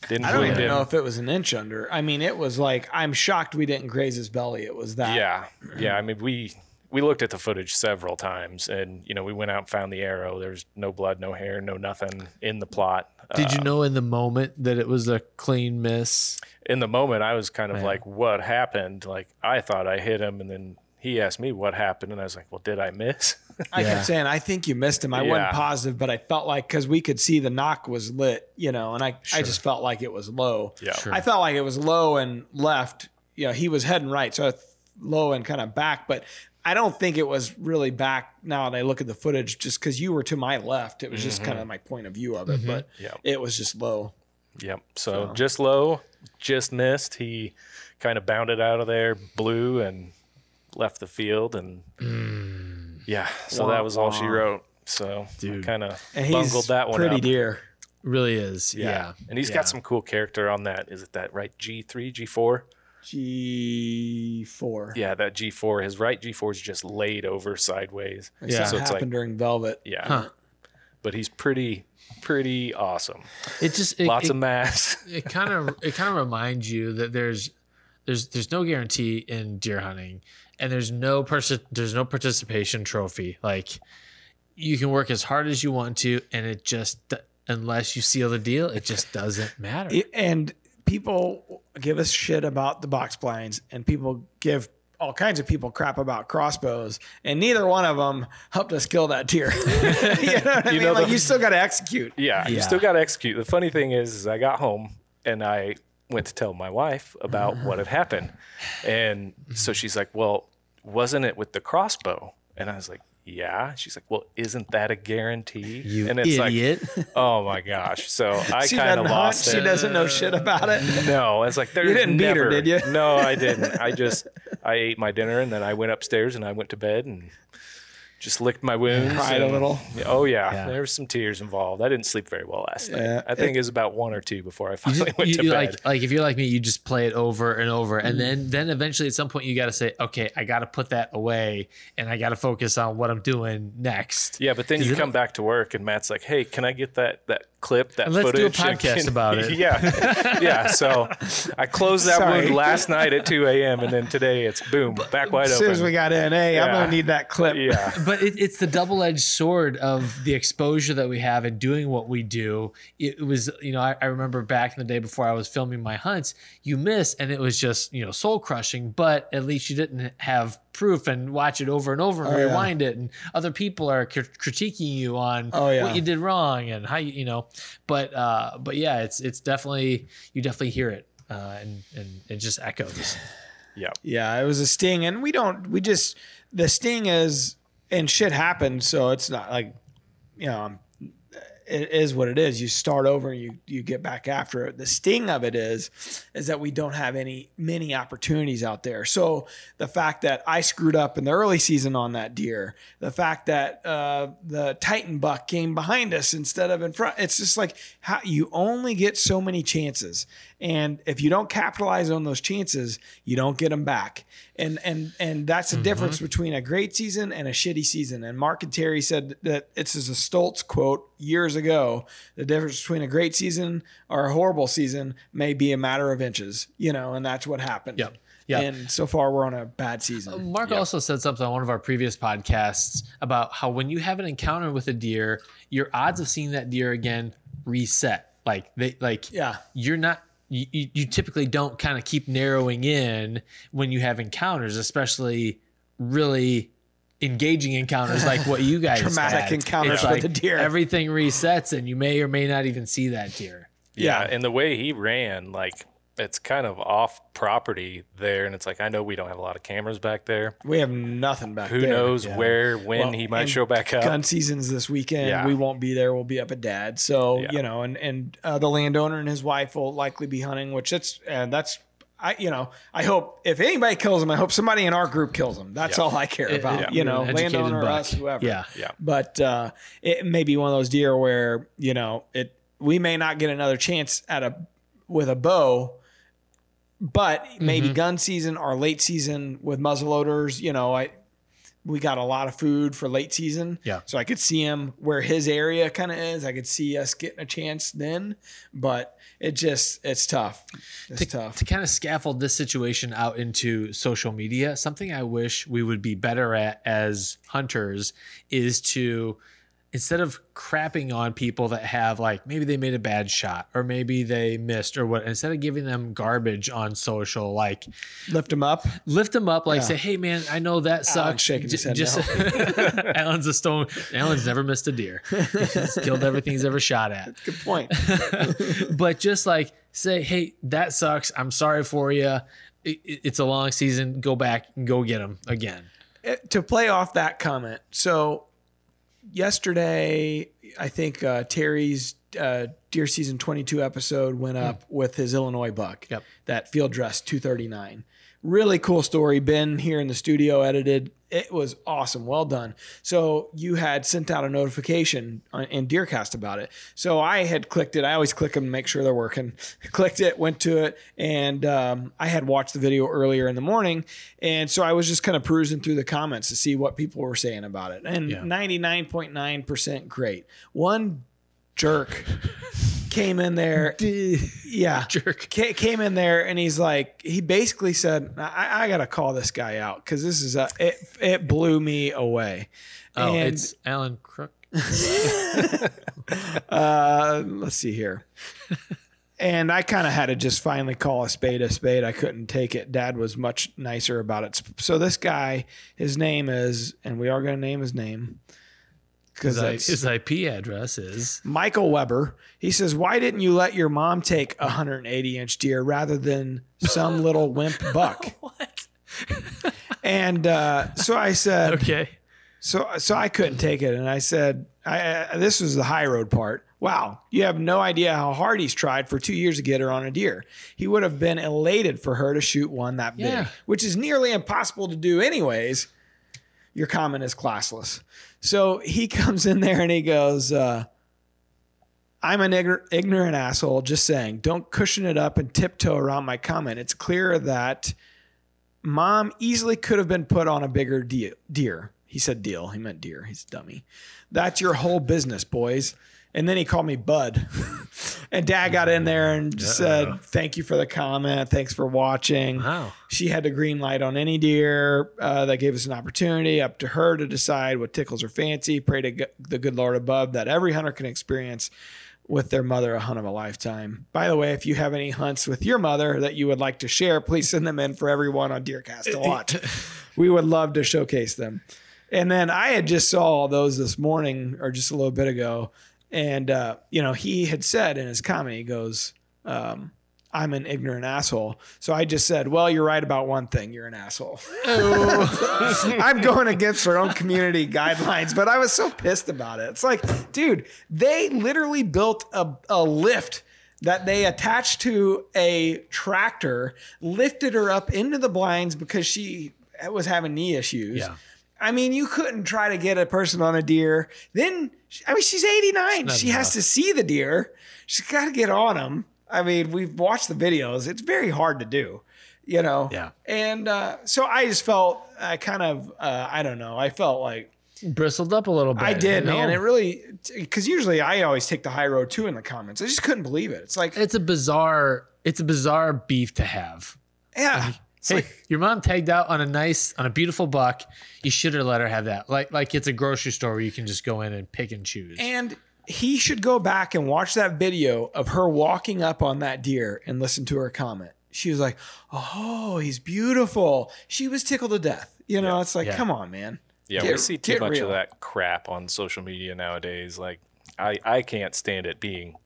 didn't i don't even him. know if it was an inch under i mean it was like i'm shocked we didn't graze his belly it was that Yeah, yeah. I mean, we we looked at the footage several times, and you know, we went out and found the arrow. There's no blood, no hair, no nothing in the plot. Did you Uh, know in the moment that it was a clean miss? in the moment, I was kind of like, "What happened?" Like, I thought I hit him, and then he asked me what happened, and I was like, "Well, did I miss?" I Yeah. kept saying, I think you missed him. I Yeah. wasn't positive, but I felt like because we could see the nock was lit, you know, and I, I just felt like it was low. Yeah. Sure. I felt like it was low and left. You know, he was heading right, so I th- low and kind of back, but I don't think it was really back. Now that I look at the footage, just because you were to my left, it was just mm-hmm. kind of my point of view of it, mm-hmm. but Yeah. it was just low. Yep. So, just low, just missed. He kind of bounded out of there, blew, and left the field, and mm. yeah. So that was all she wrote. So Dude. kind of bungled that one pretty up. deer. Really is. Yeah. And he's Yeah. got some cool character on that. Is it that right G3, G4? G four. Yeah, that G4. His right G4 is just laid over sideways. yeah. Yeah. So So it's happened like, during Velvet. yeah. Huh. But he's pretty, pretty awesome. It just it, Lots it, of mass. it kind of it kind of reminds you that there's there's there's no guarantee in deer hunting and there's no person there's no participation trophy like you can work as hard as you want to and it just unless you seal the deal it just doesn't matter It- and people give us shit about the box blinds, and people give all kinds of people crap about crossbows, and neither one of them helped us kill that deer. you know what I You mean? know like the- you still got to execute. Yeah, you still got to execute. The funny thing is, is I got home and I went to tell my wife about what had happened. And so she's like, Well, wasn't it with the crossbow? And I was like, yeah. She's like, well, isn't that a guarantee? You and it's idiot. like, oh my gosh. So I kind of doesn't hunt. lost She doesn't know shit about it. No, it's like you didn't beat her, did you? No, I didn't. I just I ate my dinner and then I went upstairs and I went to bed and just licked my wounds. Cried a little. Oh yeah, Yeah. there was some tears involved. I didn't sleep very well last night. Yeah. I think it was about one or two before I finally just- went you- to you bed. like like if you're like me, you just play it over and over, Mm. and then then eventually at some point you got to say, okay, I got to put that away, and I got to focus on what I'm doing next. yeah, but then you come back to work and Matt's like, "Hey, can I get that that clip, that Let's do a podcast can-" about it. yeah, yeah. So I closed that Sorry. wound last night at 2 a.m. and then today it's boom, back wide As open. soon as we got in, hey, I'm gonna need that clip. yeah, but it, it's the double-edged sword of the exposure that we have in doing what we do it was you know I, I remember back in the day before i was filming my hunts you miss and it was just you know soul crushing but at least you didn't have proof and watch it over and over and Oh, yeah. rewind it and other people are cr- critiquing you on Oh, yeah. what you did wrong and how you you know but uh but yeah it's it's definitely you definitely hear it uh and and it just echoes yeah. Yeah, it was a sting, and we don't. We just the sting is and shit happened, so it's not like you know. um, It is what it is. You start over and you you get back after it. The sting of it is is that we don't have any many opportunities out there. So the fact that I screwed up in the early season on that deer, the fact that uh, the Titan buck came behind us instead of in front, it's just like how you only get so many chances, and if you don't capitalize on those chances, you don't get them back. And and and that's the difference between a great season and a shitty season. And Mark and Terry said that it's as a Stoltz quote years ago. The difference between a great season or a horrible season may be a matter of inches, you know, and that's what happened. Yep. Yep. And so far, we're on a bad season. Uh, Mark also said something on one of our previous podcasts about how when you have an encounter with a deer, your odds of seeing that deer again reset. Like they like Yeah. you're not you, you you typically don't kind of keep narrowing in when you have encounters, especially really engaging encounters like what you guys Traumatic had. encounters It's with like the deer. Everything resets and you may or may not even see that deer. Yeah, Yeah. and the way he ran, like it's kind of off property there, and it's like I know we don't have a lot of cameras back there. We have nothing back Who there. knows where, when Well, he might show back up? Gun season's this weekend. Yeah. We won't be there. We'll be up at Dad. So Yeah. you know, and and uh, the landowner and his wife will likely be hunting, which that's and that's. I, you know, I hope if anybody kills him, I hope somebody in our group kills him. That's Yeah. all I care about. Yeah. You know, An educated landowner, buck. us, whoever. Yeah. Yeah. But uh, it may be one of those deer where you know it. We may not get another chance at a with a bow, but maybe Mm-hmm. gun season or late season with muzzleloaders. You know, I we got a lot of food for late season. Yeah. So I could see him where his area kind of is. I could see us getting a chance then, but it just it's tough. It's to, tough. to kind of scaffold this situation out into social media, something I wish we would be better at as hunters is to instead of crapping on people that have like maybe they made a bad shot or maybe they missed or what instead of giving them garbage on social like Lift them up. lift them up like Yeah. say hey man i know that sucks shaking his head just alan's a stone alan's never missed a deer he's killed everything he's ever shot at Good point. but just like say, hey, that sucks. I'm sorry for you. It's a long season. Go back and go get them again. Uh, to play off that comment, so yesterday, I think uh, Terry's uh, Deer Season 22 episode went up with his Illinois buck. Yep. That field dress 239. Really cool story. Ben here in the studio edited. It was awesome. Well done. So you had sent out a notification on, in Deercast about it. So I had clicked it. I always click them to make sure they're working. Clicked it, went to it, and um, I had watched the video earlier in the morning. And so I was just kind of perusing through the comments to see what people were saying about it. And Yeah. 99.9% great. One jerk came in there. Yeah. Jerk. Ca- came in there and he's like, he basically said, I, I got to call this guy out because this is a, it, it blew me away. Oh, and it's Alan Crook. uh, let's see here. and I kind of had to just finally call a spade a spade. I couldn't take it. Dad was much nicer about it. So this guy, his name is, and we are going to name his name because His, I- that's his IP address is Michael Weber. He says, "Why didn't you let your mom take a 180 inch deer rather than some little wimp buck?" what? And uh, so I said, Okay. So so I couldn't take it, and I said, I, I, "This was the high road part." Wow, you have no idea how hard he's tried for two years to get her on a deer. He would have been elated for her to shoot one that big, Yeah. which is nearly impossible to do, anyways. Your comment is classless. So he comes in there and he goes, uh, I'm an ign- ignorant asshole, just saying, don't cushion it up and tiptoe around my comment. It's clear that mom easily could have been put on a bigger deal, deer. He said deal. He meant deer. He's dummy. That's your whole business, boys. And then he called me Bud. and dad got in there and just said, Thank you for the comment. Thanks for watching. Wow. She had the green light on any deer. Uh, that gave us an opportunity up to her to decide what tickles her fancy. Pray to g- the good Lord above that every hunter can experience with their mother a hunt of a lifetime. By the way, if you have any hunts with your mother that you would like to share, please send them in for everyone on Deercast to watch. we would love to showcase them. And then I had just saw those this morning or just a little bit ago. And, uh, you know, he had said in his comment, he goes, um, I'm an ignorant asshole. So I just said, well, you're right about one thing. You're an asshole. I'm going against our own community guidelines, but I was so pissed about it. It's like, dude, they literally built a, a lift that they attached to a tractor, lifted her up into the blinds because she was having knee issues. Yeah. I mean, you couldn't try to get a person on a deer. Then, I mean, she's 89. not She has to see the deer. She's got to get on them. I mean, we've watched the videos. It's very hard to do, you know? Yeah. And uh, so I just felt I kind of, uh, I don't know, I felt like Bristled up a little bit. I did, man. It really, because usually I always take the high road too in the comments. I just couldn't believe it. It's like, It's a bizarre. It's a bizarre beef to have. yeah. It's Hey, like, your mom tagged out on a nice, on a beautiful buck. You should have let her have that. Like, like it's a grocery store where you can just go in and pick and choose. and he should go back and watch that video of her walking up on that deer and listen to her comment. She was like, "Oh, he's beautiful." She was tickled to death. You know, it's like, Yeah. come on, man. Yeah, Get- we see too much real. of that crap on social media nowadays. Like, I I can't stand it being.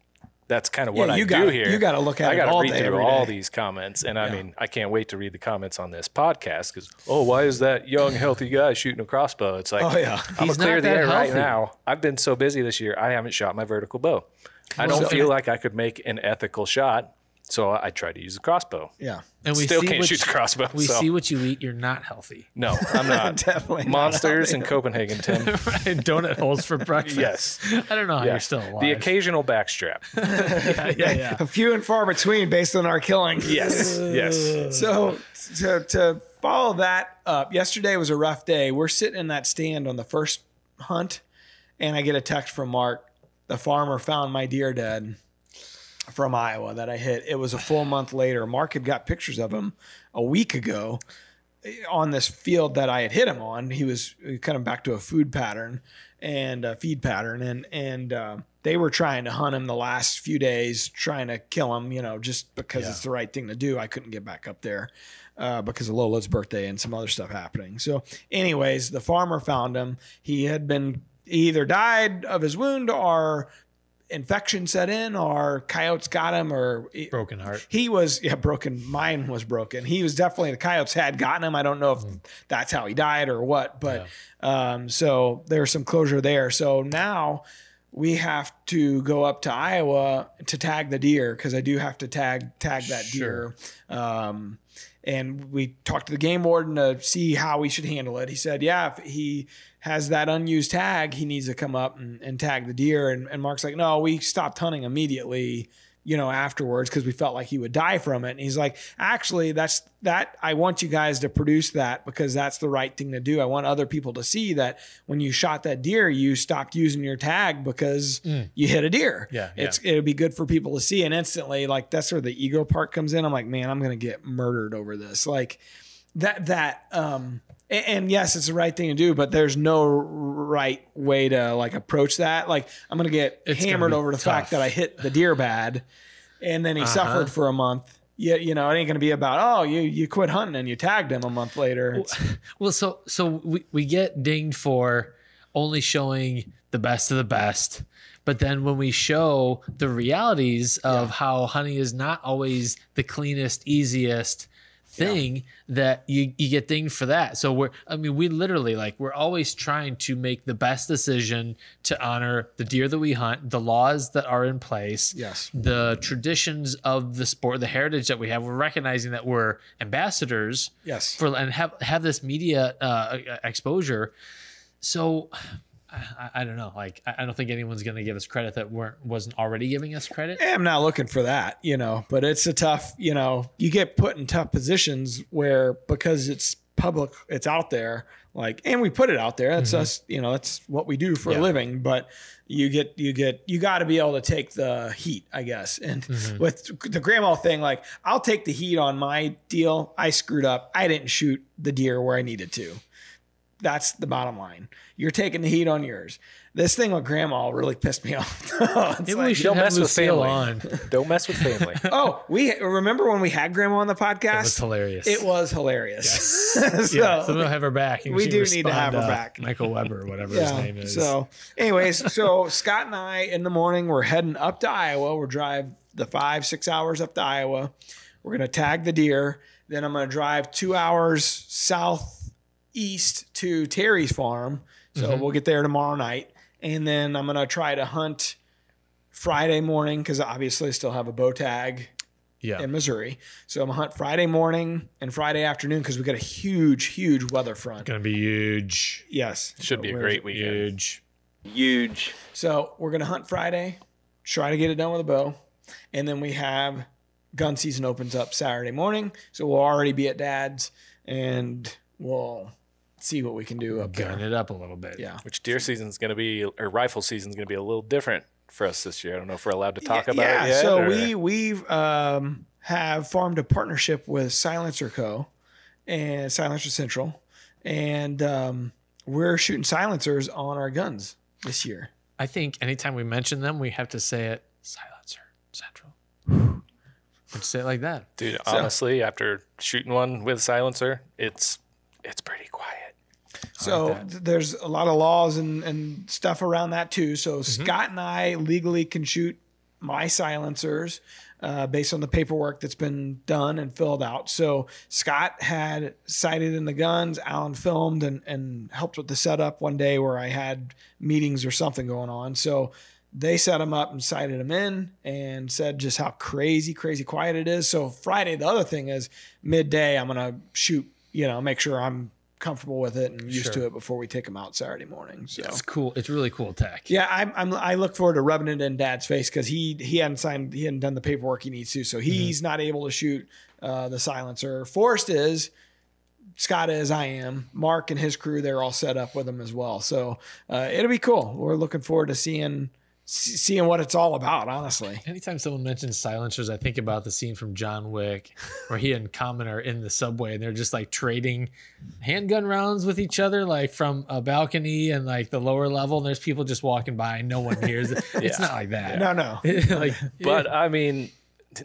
That's kind of what Yeah, I you do got here. you got to look at I got to read day, through every all day. these comments, and I mean, I can't wait to read the comments on this podcast because oh, why is that young healthy guy shooting a crossbow? It's like, Oh, yeah. I'm He's gonna clear not the that air right now. I've been so busy this year, I haven't shot my vertical bow. I don't So- feel like I could make an ethical shot, so I try to use a crossbow. Yeah, and we Still see can't what shoot the crossbow. We so. see what you eat. You're not healthy. no, I'm not. definitely not Monsters in Copenhagen, Tim. Donut holes for breakfast. Yes. I don't know how Yeah. you're still alive. The occasional backstrap. yeah, yeah, yeah. a few and far between based on our killing. Yes, yes. So to to follow that up, yesterday was a rough day. We're sitting in that stand on the first hunt, and I get a text from Mark. The farmer found my deer dead from Iowa that I hit. It was a full month later. Mark had got pictures of him a week ago on this field that I had hit him on. He was kind of back to a food pattern and a feed pattern, and and uh, they were trying to hunt him the last few days, trying to kill him. You know, just because it's the right thing to do. I couldn't get back up there uh, because of Lola's birthday and some other stuff happening. So, anyways, the farmer found him. He had been he either died of his wound or infection set in or coyotes got him or Broken heart. he was yeah broken. Mine was broken. He was definitely the coyotes had gotten him. I don't know if that's how he died or what but um so there's some closure there. So now we have to go up to iowa to tag the deer because i do have to tag tag that deer. Um and we talked to the game warden to see how we should handle it. He said, yeah, if he has that unused tag, he needs to come up and, and tag the deer. And, and Mark's like, no, we stopped hunting immediately, you know, afterwards because we felt like he would die from it. And he's like, actually, that's that. I want you guys to produce that because that's the right thing to do. I want other people to see that when you shot that deer, you stopped using your tag because mm. you hit a deer. Yeah, It's it would be good for people to see. And instantly, like that's where the ego part comes in. I'm like, man, I'm gonna get murdered over this. Like that that um and, yes, it's the right thing to do, but there's no right way to like approach that. Like I'm gonna get It's gonna hammered over the tough. fact that I hit the deer bad, and then he suffered for a month. Yeah, you know, it ain't gonna be about oh you you quit hunting and you tagged him a month later. It's- Well, so so we, we get dinged for only showing the best of the best. But then when we show the realities of how hunting is not always the cleanest, easiest, thing that you, you get dinged for that. So we're I mean we literally like we're always trying to make the best decision to honor the deer that we hunt, the laws that are in place, Yes. the traditions of the sport, the heritage that we have. We're recognizing that we're ambassadors Yes. for and have have this media uh, exposure. So I, I don't know. Like I don't think anyone's going to give us credit that weren't wasn't already giving us credit. I'm not looking for that, you know, but it's a tough, you know, you get put in tough positions where because it's public, it's out there, like, and we put it out there. That's mm-hmm. us, you know, that's what we do for Yeah. a living. But you get, you get, you got to be able to take the heat, I guess. And mm-hmm. with the grandma thing, like, I'll take the heat on my deal. I screwed up. I didn't shoot the deer where I needed to. That's the bottom line. You're taking the heat on yours. This thing with grandma really pissed me off. Maybe like- we should don't have mess with family. on. Don't mess with family. oh, we remember when we had grandma on the podcast? It was hilarious. It was hilarious. so, yeah, so we'll have her back. We do need to have her uh, back. Michael Weber, whatever his name is. So, anyways, so Scott and I in the morning we're heading up to Iowa. We're drive the five six hours up to Iowa. We're gonna tag the deer. Then I'm gonna drive two hours southeast to Terry's farm. So Mm-hmm. we'll get there tomorrow night, and then I'm gonna try to hunt Friday morning because obviously I still have a bow tag yeah, in Missouri. So I'm gonna hunt Friday morning and Friday afternoon because we got a huge, huge weather front. gonna be huge, Yes, Should be a great it? weekend. huge. Huge. So we're gonna hunt Friday, try to get it done with a bow, and then we have gun season opens up Saturday morning. So we'll already be at Dad's, and we'll see what we can do up Gun there. it up a little bit. Yeah. Which deer season's going to be, or rifle season's going to be a little different for us this year. I don't know if we're allowed to talk yeah, about yeah. it yet. So or- we we've um, have formed a partnership with Silencer Co. and Silencer Central, and um, we're shooting silencers on our guns this year. I think anytime we mention them, we have to say it silencer central. Let's say it like that. Dude, honestly, after shooting one with silencer, it's it's pretty quiet. So th- there's a lot of laws and, and stuff around that too. So Mm-hmm. Scott and I legally can shoot my silencers uh, based on the paperwork that's been done and filled out. So Scott had sighted in the guns. Alan filmed and, and helped with the setup one day where I had meetings or something going on. So they set them up and sighted them in and said just how crazy, crazy quiet it is. So Friday, the other thing is midday, I'm going to shoot, you know, make sure I'm comfortable with it and used Sure. to it before we take them out Saturday morning. So It's cool. It's really cool tech. yeah, I'm, I'm I look forward to rubbing it in Dad's face because he he hadn't signed he hadn't done the paperwork he needs to, so he's not able to shoot uh, the silencer. Forrest is. Scott is, I am. Mark and his crew, they're all set up with him as well. So uh, it'll be cool. We're looking forward to seeing see- seeing what it's all about. Honestly, Anytime someone mentions silencers, I think about the scene from John Wick where he and Common are in the subway and they're just like trading handgun rounds with each other, like from a balcony and like the lower level. And there's people just walking by and no one hears it. It's not like that. no, no. like, But I mean, t-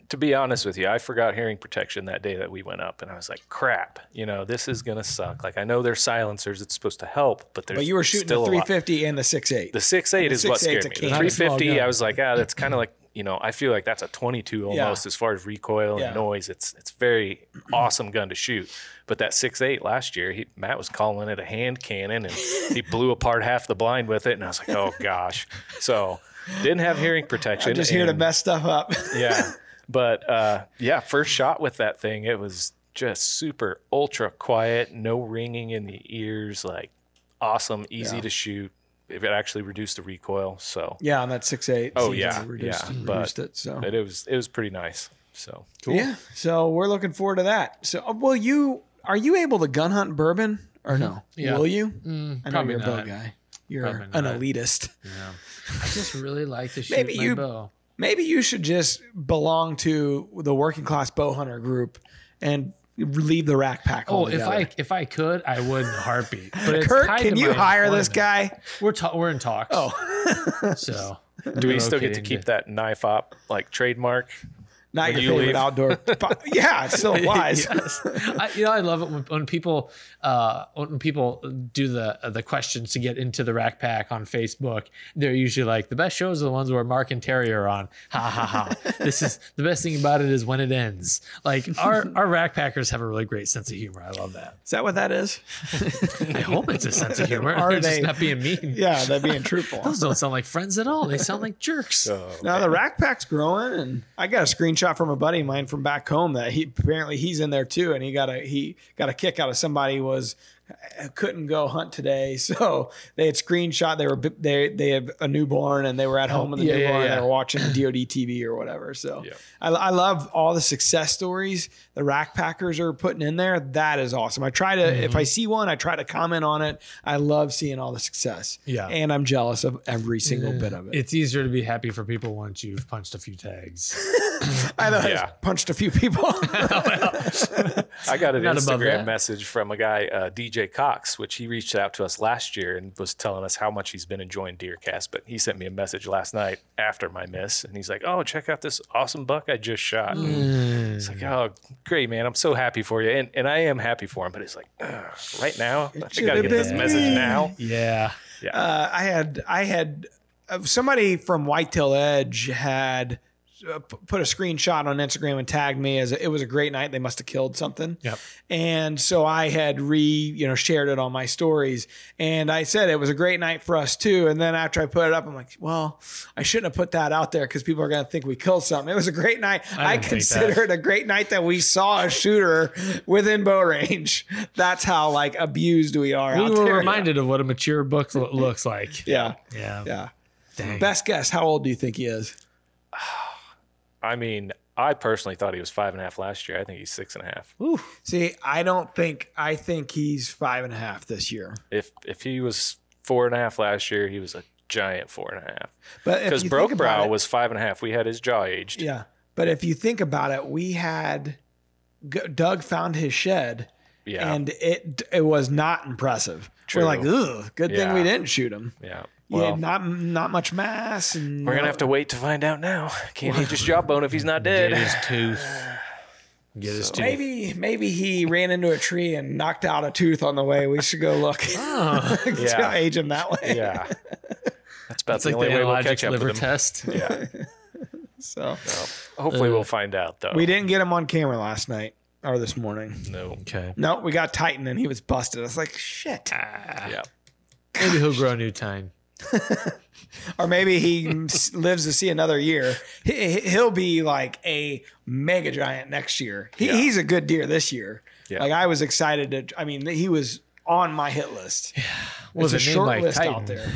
to be honest with you, I forgot hearing protection that day that we went up, and I was like, "Crap, you know, this is gonna suck." Like I know there's silencers; it's supposed to help, but there's But you were shooting the 350 and the 6.8. The six eight The is what 6.8's scared me. The cannon. three Small fifty, gun. I was like, ah, that's kind of like you know, I feel like that's a twenty two almost as far as recoil Yeah. and noise. It's it's very awesome gun to shoot. But that six eight last year, he, Matt was calling it a hand cannon, and he blew apart half the blind with it, and I was like, oh gosh. So didn't have hearing protection. I'm just here to mess stuff up. yeah. But uh, yeah, first shot with that thing, it was just super ultra quiet, no ringing in the ears, like awesome, easy Yeah. to shoot. It actually reduced the recoil, so yeah, on that 6.8. Oh, yeah, reduced, yeah, reduced but- it. So it, it was it was pretty nice. So cool. Yeah. So we're looking forward to that. So, well, you? Are you able to gun hunt bourbon or no? Yeah. Will you? mm, I know probably you're a bow guy. You're an elitist. Yeah. I just really like to shoot Maybe my you- bow. Maybe you should just belong to the working class bow hunter group and leave the rack pack. Oh, if. I if I could, I would in a heartbeat. But it's Kurt, can you my hire this guy? We're ta- we're in talks. Oh, so do we still get to relocating keep that knife op like trademark? Not When your you favorite leave. outdoor. but yeah, it still applies. Yes. I, you know, I love it when, when people uh, when people do the the questions to get into the Rack Pack on Facebook. They're usually like the best shows are the ones where Mark and Terry are on. Ha ha ha! this is the best thing about it is when it ends. Like our our Rack Packers have a really great sense of humor. I love that. Is that what that is? I hope it's a sense of humor. Are They're just not being mean. Yeah, they're being truthful. Those don't sound like friends at all. They sound like jerks. So Now the rack pack's growing, and I got a screenshot from a buddy of mine from back home that he apparently he's in there too, and he got a he got a kick out of somebody who was couldn't go hunt today, so they had screenshot they were they they had a newborn and they were at home with the yeah, yeah, newborn yeah. and they were watching DoD TV or whatever. So Yeah. I, I love all the success stories the rack packers are putting in there. That is awesome. I try to if I see one, I try to comment on it. I love seeing all the success. Yeah. and I'm jealous of every single bit of it. It's easier to be happy for people once you've punched a few tags. I know Yeah. I punched a few people. I got an Not above Instagram message from a guy, uh, DJ Cox, which he reached out to us last year and was telling us how much he's been enjoying Deercast. But he sent me a message last night after my miss, and he's like, "Oh, check out this awesome buck I just shot." Mm. It's like, "Oh, great, man! I'm so happy for you," and and I am happy for him. But it's like, right now, I got to get this been message me. now. Yeah. uh, I had I had uh, somebody from Whitetail Edge had uh, put a screenshot on Instagram and tagged me as a, it was a great night. They must have killed something. Yep. And so I had re you know shared it on my stories, and I said it was a great night for us too. And then after I put it up, I'm like, well, I shouldn't have put that out there because people are gonna think we killed something. It was a great night. I, I didn't think that. consider it a great night that we saw a shooter within bow range. That's how like abused we are. We were there. reminded of what a mature book looks like. Yeah. Yeah. Yeah. Dang. Best guess, how old do you think he is? I mean, I personally thought he was five and a half last year. I think he's six and a half. See, I don't think I think he's five and a half this year. If if he was four and a half last year, he was a giant four and a half. But Because you think about Broke it- was five and a half. We had his jaw aged. yeah. But if you think about it, we had G- Doug found his shed, Yeah. and it it was not impressive. True. We're like, ugh, good thing we didn't shoot him. yeah. Yeah, Well, not not much mass, and we're gonna have to wait to find out now. Can't eat his jawbone if he's not dead. Get his tooth. Get his tooth. Maybe maybe he ran into a tree and knocked out a tooth on the way. We should go look. Oh, Yeah. age him that way. Yeah. That's about it's the like only the way we'll analogic catch up liver with him. test. Yeah. So Hopefully Uh, we'll find out though. we didn't get him on camera last night or this morning. No. Okay. No, we got Titan and he was busted. I was like, shit. Yeah. Maybe he'll grow a new tine. Or maybe he lives to see another year. He, he'll be like a mega giant next year. He, Yeah. He's a good deer this year. Yeah. Like I was excited to. I mean, he was on my hit list. Yeah. Was it's a short like list Titan? out there.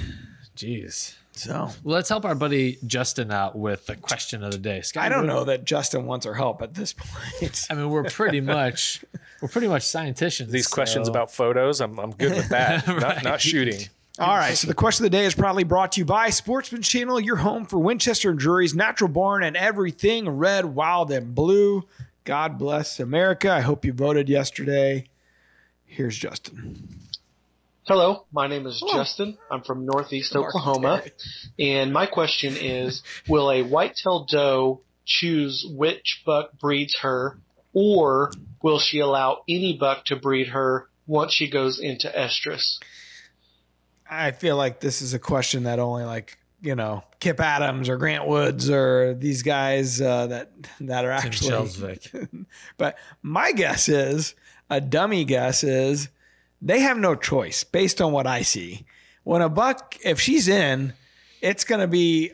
Jeez. So let's help our buddy Justin out with the question of the day. Scott, I don't know that Justin wants our help at this point. I mean, we're pretty much we're pretty much scientists. These questions about photos, I'm, I'm good with that. not, not shooting. All right, so the question of the day is proudly brought to you by Sportsman Channel, your home for Winchester and Drury's natural born and everything red, wild, and blue. God bless America. I hope you voted yesterday. Here's Justin. Hello, my name is Justin. I'm from Northeast Mark Oklahoma. And my question is Will a whitetail doe choose which buck breeds her, or will she allow any buck to breed her once she goes into estrus? I feel like this is a question that only like you know Kip Adams or Grant Woods or these guys uh, that that are actually. But my guess is a dummy guess is they have no choice based on what I see. When a buck, if she's in, it's gonna be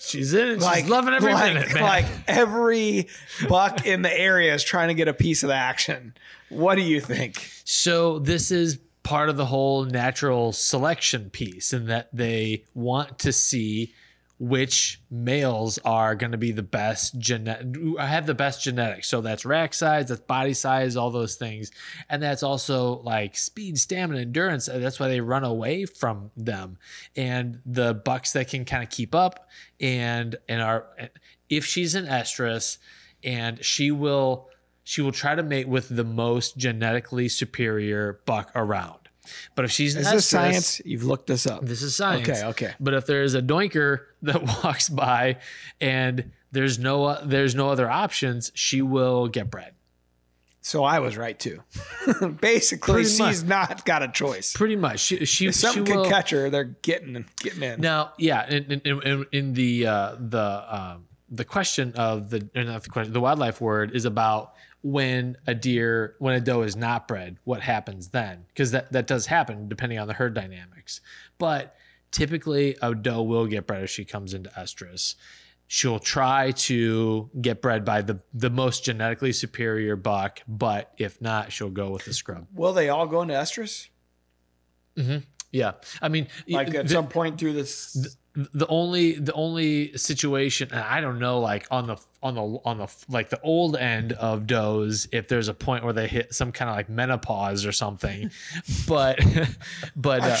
She's in. She's like loving every like, minute, man. Like every buck in the area is trying to get a piece of the action. What do you think? So this is part of the whole natural selection piece in that they want to see which males are going to be the best genetic have the best genetics. So that's rack size that's body size all those things. And that's also like speed stamina endurance. That's why they run away from them. And the bucks that can kind of keep up and and are if she's an estrus and she will she will try to mate with the most genetically superior buck around But if she's Is estrus, this science? You've looked this up. This is science. Okay, okay. But if there is a doinker that walks by and there's no there's no other options, she will get bred. So I was right too. Basically, Pretty she's much. not got a choice. Pretty much. She she, If something she could will, catch her, they're getting getting in. Now, yeah, in, in, in, in the uh, the um, the question of the not the question, the wildlife word is about when a deer when a doe is not bred, what happens then? Because that that does happen depending on the herd dynamics. But typically, a doe will get bred if she comes into estrus. She'll try to get bred by the the most genetically superior buck, but if not, she'll go with the scrub. Will they all go into estrus? mm-hmm. Yeah, I mean, Like at the- some point through this? The only the only situation and i don't know like on the on the on the like the old end of does if there's a point where they hit some kind of like menopause or something but but uh,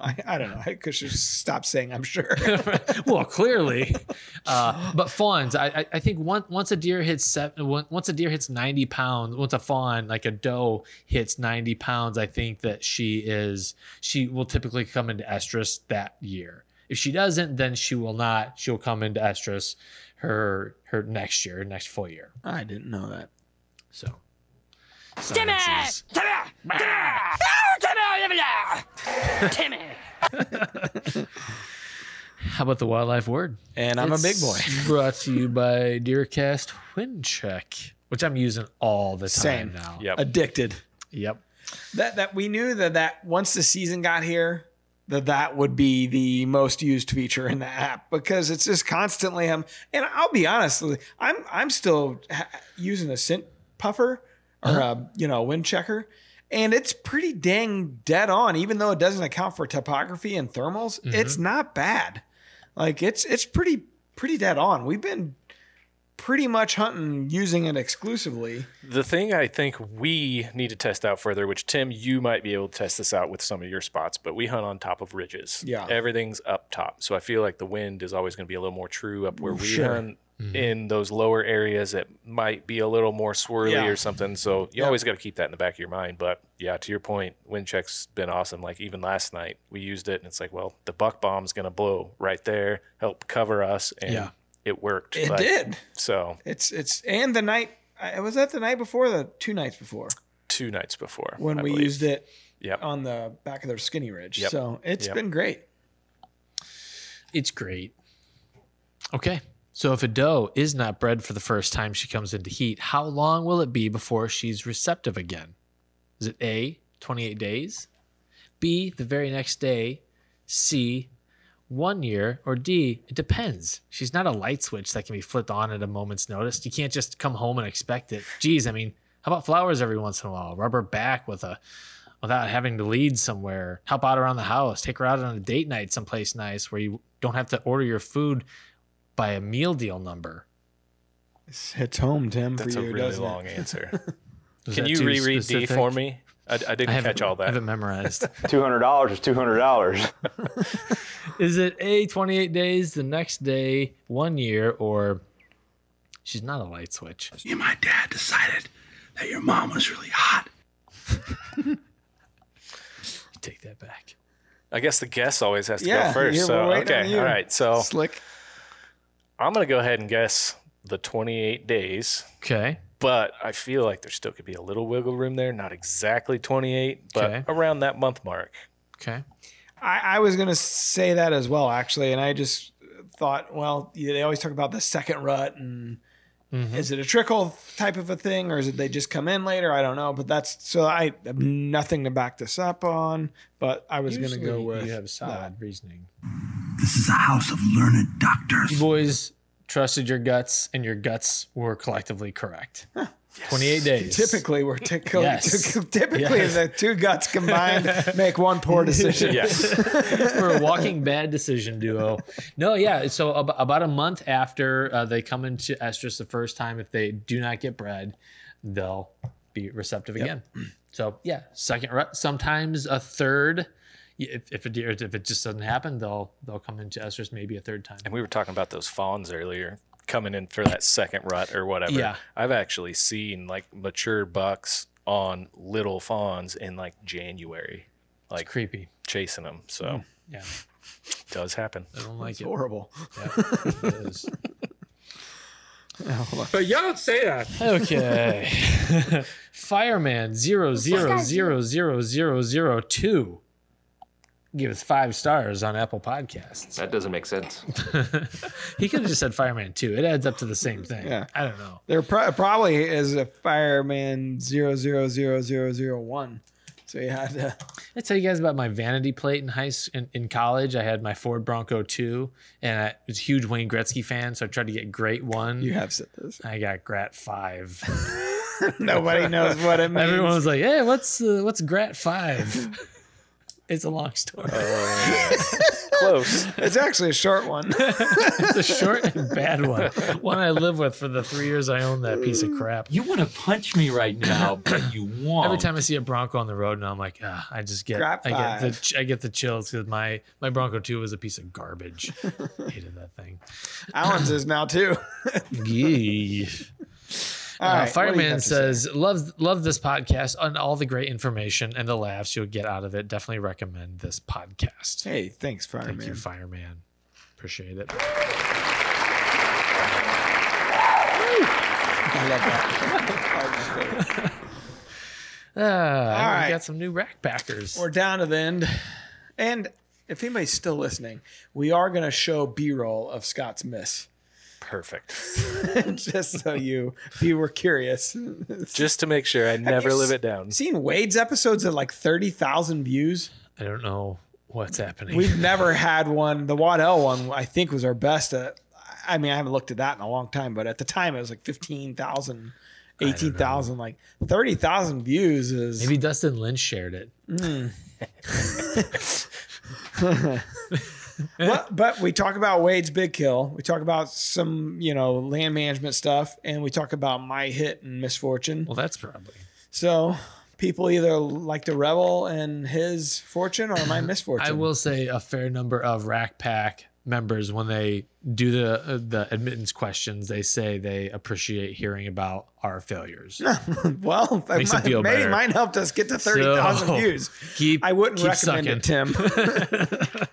I, I don't know. I could just stop saying I'm sure. well clearly uh but fawns i I- think once once a deer hits seven once once a deer hits 90 pounds once a fawn like a doe hits 90 pounds i think that she is she will typically come into estrus that year if she doesn't then she will not she'll come into estrus her her next year next full year I didn't know that. so Timmy! Timmy! Timmy! Oh, Timmy! is- how about the wildlife word And I'm a big boy. Brought to you by Deercast Windcheck, which I'm using all the time Same. now. Yep. Addicted. Yep. That that we knew that that once the season got here, that that would be the most used feature in the app because it's just constantly um. And I'll be honest, I'm I'm still ha- using a scent puffer or a you know wind checker. And it's pretty dang dead on, even though it doesn't account for topography and thermals. It's mm-hmm. not bad. Like it's it's pretty pretty dead on. We've been pretty much hunting using it exclusively. The thing I think we need to test out further, which Tim, you might be able to test this out with some of your spots, but we hunt on top of ridges. Yeah. Everything's up top. So I feel like the wind is always going to be a little more true up where we Sure. hunt. Mm-hmm. In those lower areas, it might be a little more swirly Yeah. or something. So you Yeah. always got to keep that in the back of your mind. But yeah, to your point, wind check's been awesome. Like even last night, we used it, and it's like, well, the buck bomb's going to blow right there, help cover us, and Yeah. It worked. It Like, did. So It's it's and the night I was that the night before or the two nights before two nights before when I we believe. used it Yep. on the back of their skinny ridge. Yep. So it's Yep. been great. It's great. Okay. So if a doe is not bred for the first time she comes into heat, how long will it be before she's receptive again? Is it A, 28 days? B, the very next day? C, one year? Or D, it depends. She's not a light switch that can be flipped on at a moment's notice. You can't just come home and expect it. Geez, I mean, how about flowers every once in a while? Rub her back with a without having to lead somewhere. Help out around the house. Take her out on a date night someplace nice where you don't have to order your food by a meal deal number. This hits home, Tim, That's for a you, really long it? answer. Can you too reread D for me? I, I didn't I catch all that. I haven't memorized. Two hundred dollars is two hundred dollars. Is it A, 28 days, the next day, one year, or she's not a light switch? You, my dad decided that your mom was really hot. Take that back. I guess the guess always has to Yeah, go first. so we're waiting on okay, all right. So Slick. I'm gonna go ahead and guess the 28 days, Okay. But I feel like there still could be a little wiggle room there. Not exactly 28, but Okay. around that month mark. Okay. I, I was gonna say that as well, actually, and I just thought, well, they always talk about the second rut, and Mm-hmm. is it a trickle type of a thing, or is it they just come in later? I don't know, but that's so I have nothing to back this up on, but I was gonna go Usually with you have solid reasoning. This is a house of learned doctors. You boys trusted your guts, and your guts were collectively correct. 28 days. Typically, we're typically, Yes. typically Yes. the two guts combined make one poor decision. Yes. We're a walking bad decision duo. No, yeah. So ab- about a month after uh, they come into estrus the first time, if they do not get bred, they'll be receptive again. So yeah, second rut, sometimes a third. Y- If, if, it, if it just doesn't happen, they'll they'll come into estrus maybe a third time. And we were talking about those fawns earlier coming in for that second rut or whatever. Yeah. I've actually seen like mature bucks on little fawns in like January. like Creepy. chasing them. So mm-hmm. Yeah. it does happen. I don't like It's it. horrible. Yeah, it is. But y'all don't say that. Okay. Fireman zero zero zero zero zero zero two. Give us five stars on Apple Podcasts. That doesn't make sense. He could have just said Fireman two. It adds up to the same thing. Yeah. I don't know. There pro- probably is a fireman zero zero zero zero zero one. So you had to. I tell you guys about my vanity plate in high s- in, in college. I had my Ford Bronco two, and I was a huge Wayne Gretzky fan, so I tried to get Great one. You have said this. I got Grat five. Nobody knows what it means. Everyone was like, "Hey, what's uh, what's Grat five? It's a long story. Close. It's actually a short one. it's a short and bad one. One I live with for the three years I owned that piece of crap. You want to punch me right now, but you won't. Every time I see a Bronco on the road, and I'm like, ah, I just get, Crap I get the, five. ch- I get the chills because my my Bronco two was a piece of garbage. Hated that thing. Alan's is now too. Yee. Uh, right, what do you Fireman to say? says, "Loves love this podcast and all the great information and the laughs you'll get out of it. Definitely recommend this podcast. Hey, thanks, Fireman. Thank you, Fireman. Appreciate it. I love that. Uh, all right. we got some new rack packers. We're down to the end. And if anybody's still listening, we are going to show B-roll of Scott's miss, Perfect. just so you, if you were curious. Just to make sure I never live it down. Seen Wade's episodes at like thirty thousand views. I don't know what's happening. We've never had one. The Waddell one, I think, was our best. At, I mean, I haven't looked at that in a long time, but at the time it was like 15,000, 18,000. Like 30,000 views is. Maybe Dustin Lynch shared it. Hmm. But, but we talk about Wade's big kill. We talk about some, you know, land management stuff, and we talk about my hit and misfortune. Well, that's probably. So people either like to revel in his fortune or my misfortune. I will say a fair number of Rack Pack members, when they do the uh, the admittance questions, they say they appreciate hearing about our failures. Well, Makes might, it feel maybe better. mine helped us get to 30,000 So, views. Keep I wouldn't keep recommend sucking. it, Tim.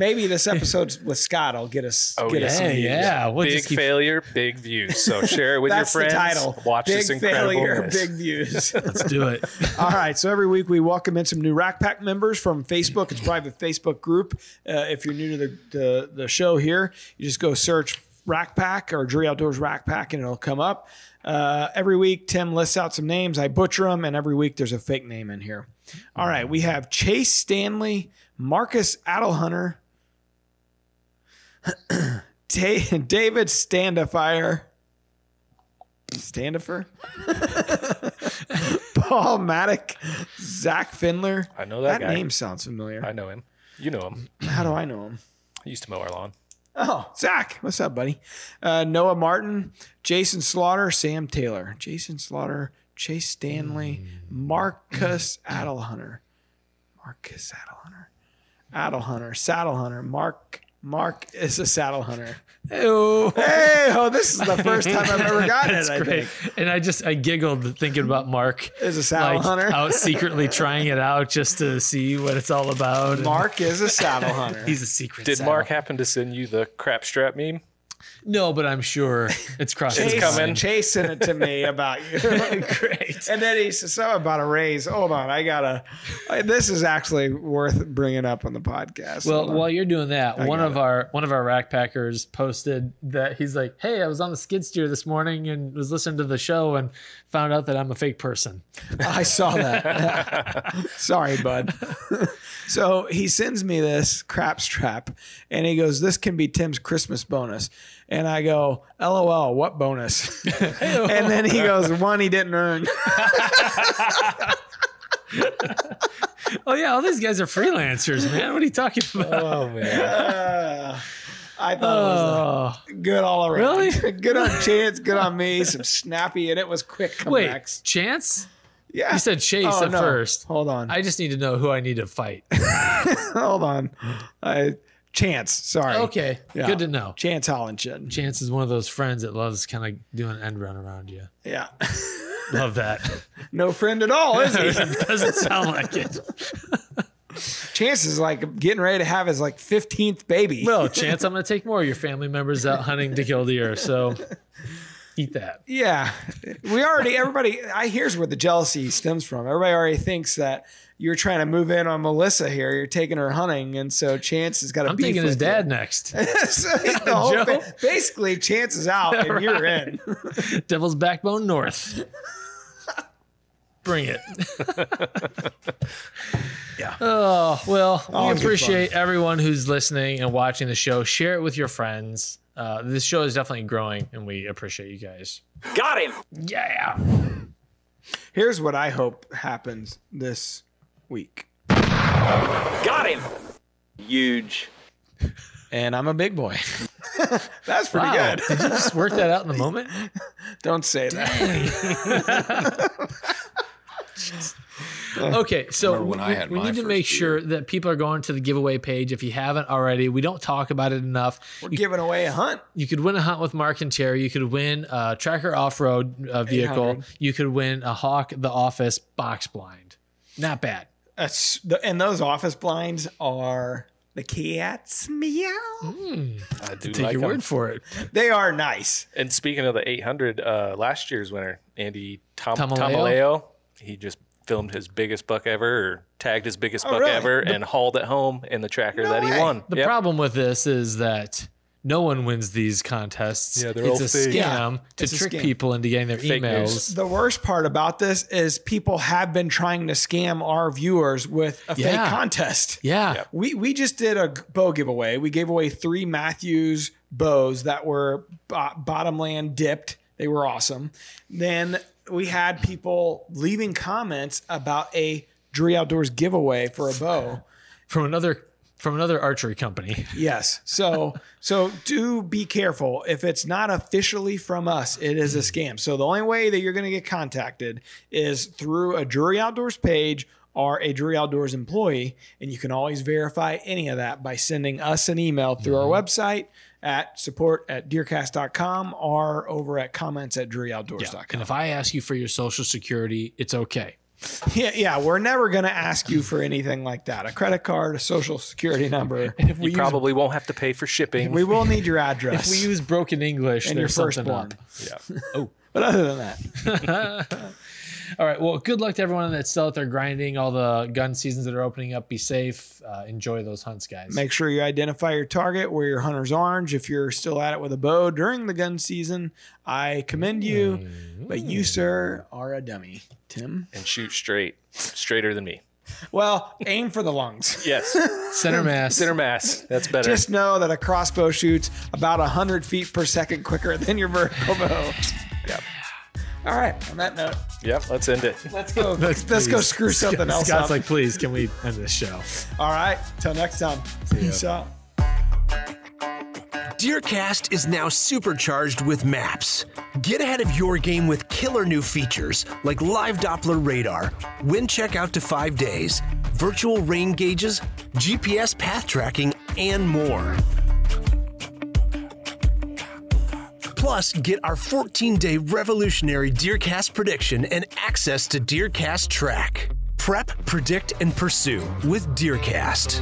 Maybe this episode with Scott will get us. Oh, get yeah. us some views. yeah, we'll big just keep failure, big views. So share it with your friends. the title. Watch big this incredible failure, miss. big views. Let's do it. All right. So every week we welcome in some new Rack Pack members from Facebook. It's a private Facebook group. Uh, if you're new to the, the the show here, you just go search Rack Pack or Drury Outdoors Rack Pack, and it'll come up. Uh, every week, Tim lists out some names. I butcher them, and every week there's a fake name in here. All right. We have Chase Stanley, Marcus Adelhunter, Da- David Standifier. Standifer? Paul Maddock, Zach Findler. I know that, That guy. name sounds familiar. I know him. You know him. How do I know him? He used to mow our lawn. Oh, Zach. What's up, buddy? Uh, Noah Martin, Jason Slaughter, Sam Taylor, Jason Slaughter, Chase Stanley, Marcus Adelhunter, Marcus Adelhunter, Adelhunter, Saddle Hunter, Mark. Mark is a saddle hunter. Ew. Hey, oh, this is the first time I've ever gotten it. I great. think And I just I giggled thinking about Mark is a saddle like hunter. out secretly trying it out just to see what it's all about. And Mark is a saddle hunter. he's a secret. Did saddle. Mark happen to send you the crap strap meme? No, but I'm sure it's crossing. His coming. Chase sent it to me about you. Great. And then he said something about a raise. Hold on, I gotta. I- This is actually worth bringing up on the podcast. Well, while you're doing that, one got of our one of our rack packers posted that he's like, "Hey, I was on the skid steer this morning and was listening to the show and found out that I'm a fake person." I saw that. Sorry, bud. so he sends me this crap strap, and he goes, "This can be Tim's Christmas bonus." And I go, "LOL, what bonus?" and then he goes, "One he didn't earn." Oh yeah, all these guys are freelancers, man. What are you talking about? Oh man. Uh, I thought Oh, it was good all around. Really? good on Chance, good on me. Some snappy, and it was quick wait. Chance? Yeah. You said Chase Oh, at no. first. Hold on. I just need to know who I need to fight. Hold on. I Chance. Sorry. Okay, Yeah. good to know. Chance Hollinshed. Chance is one of those friends that loves kind of doing an end run around you. Yeah. Love that. no friend at all, is he? Doesn't sound like it. Chance is like getting ready to have his like 15th baby. Well, chance I'm going to take more of your family members out hunting to kill deer. So eat that. Yeah, we already. Everybody, I here's where the jealousy stems from. Everybody already thinks that you're trying to move in on Melissa here. You're taking her hunting, and so Chance has got to. I'm beef taking his with you. dad next. so the whole thing- basically, Chance is out and you're in. Devil's Backbone North. Bring it. Yeah. Oh, well, All we appreciate everyone who's listening and watching the show. Share it with your friends. Uh, this show is definitely growing, and we appreciate you guys. Got him. Yeah. Here's what I hope happens this week. Got him. Huge. And I'm a big boy. That's pretty Wow. good. Did you just work that out in the moment? Don't say that. Okay, so Remember when we, I had we my need to first make sure that people are going to the giveaway page. If you haven't already, we don't talk about it enough. We're giving away a hunt. You could win a hunt with Mark and Terry. You could win a Tracker off road uh, vehicle. 800. You could win a Hawk the Office box blind. Not bad. That's the, and those office blinds are the cats meow. I do Take like your 'em. word for it. They are nice. And speaking of the 800, uh, last year's winner, Andy Tom- Tamaleo? Tamaleo, he just filmed his biggest buck ever, or tagged his biggest Oh, buck really? ever, and hauled it home in the tracker No that way. he won. The Yep. problem with this is that no one wins these contests. Yeah, they're it's all a fake. scam Yeah, to it's trick scam. people into getting their Fake emails. news. The worst part about this is people have been trying to scam our viewers with a Yeah. fake contest. Yeah. Yep. We we just did a bow giveaway. We gave away three Mathews bows that were bo- bottomland dipped. They were awesome. Then we had people leaving comments about a Drury Outdoors giveaway for a bow. From another from another archery company. Yes. So so do be careful. If it's not officially from us, it is a hmm. scam. So the only way that you're going to get contacted is through a Drury Outdoors page or a Drury Outdoors employee, and you can always verify any of that by sending us an email through our mm-hmm. website at support at deercast.com or over at comments at druryoutdoors.com. And if I ask you for your social security, it's okay. Yeah, yeah, we're never going to ask you for anything like that. A credit card, a social security number. If we You use, probably won't have to pay for shipping. We will need your address. if we use broken English, and your first something firstborn. up. yeah. Oh. But other than that, All right. Well, good luck to everyone that's still out there grinding. All the gun seasons that are opening up. Be safe. Uh, enjoy those hunts, guys. Make sure you identify your target, wear your hunter's orange. If you're still at it with a bow during the gun season, I commend you. But you, sir, are a dummy. Tim? And shoot straight, straighter than me. Well, aim for the lungs. Yes. Center mass. Center mass. That's better. Just know that a crossbow shoots about 100 feet per second quicker than your vertical bow. Yep. All right. On that note, Yep. Let's end it. let's go. Let's, let's go screw something Scott- else Scott's up. like, please, can we end this show? All right. Till next time. Peace out. Deercast is now supercharged with maps. Get ahead of your game with killer new features like live Doppler radar, wind check out to five days, virtual rain gauges, GPS path tracking, and more. Plus, get our 14 day revolutionary Deercast prediction and access to Deercast Track. Prep, predict, and pursue with Deercast.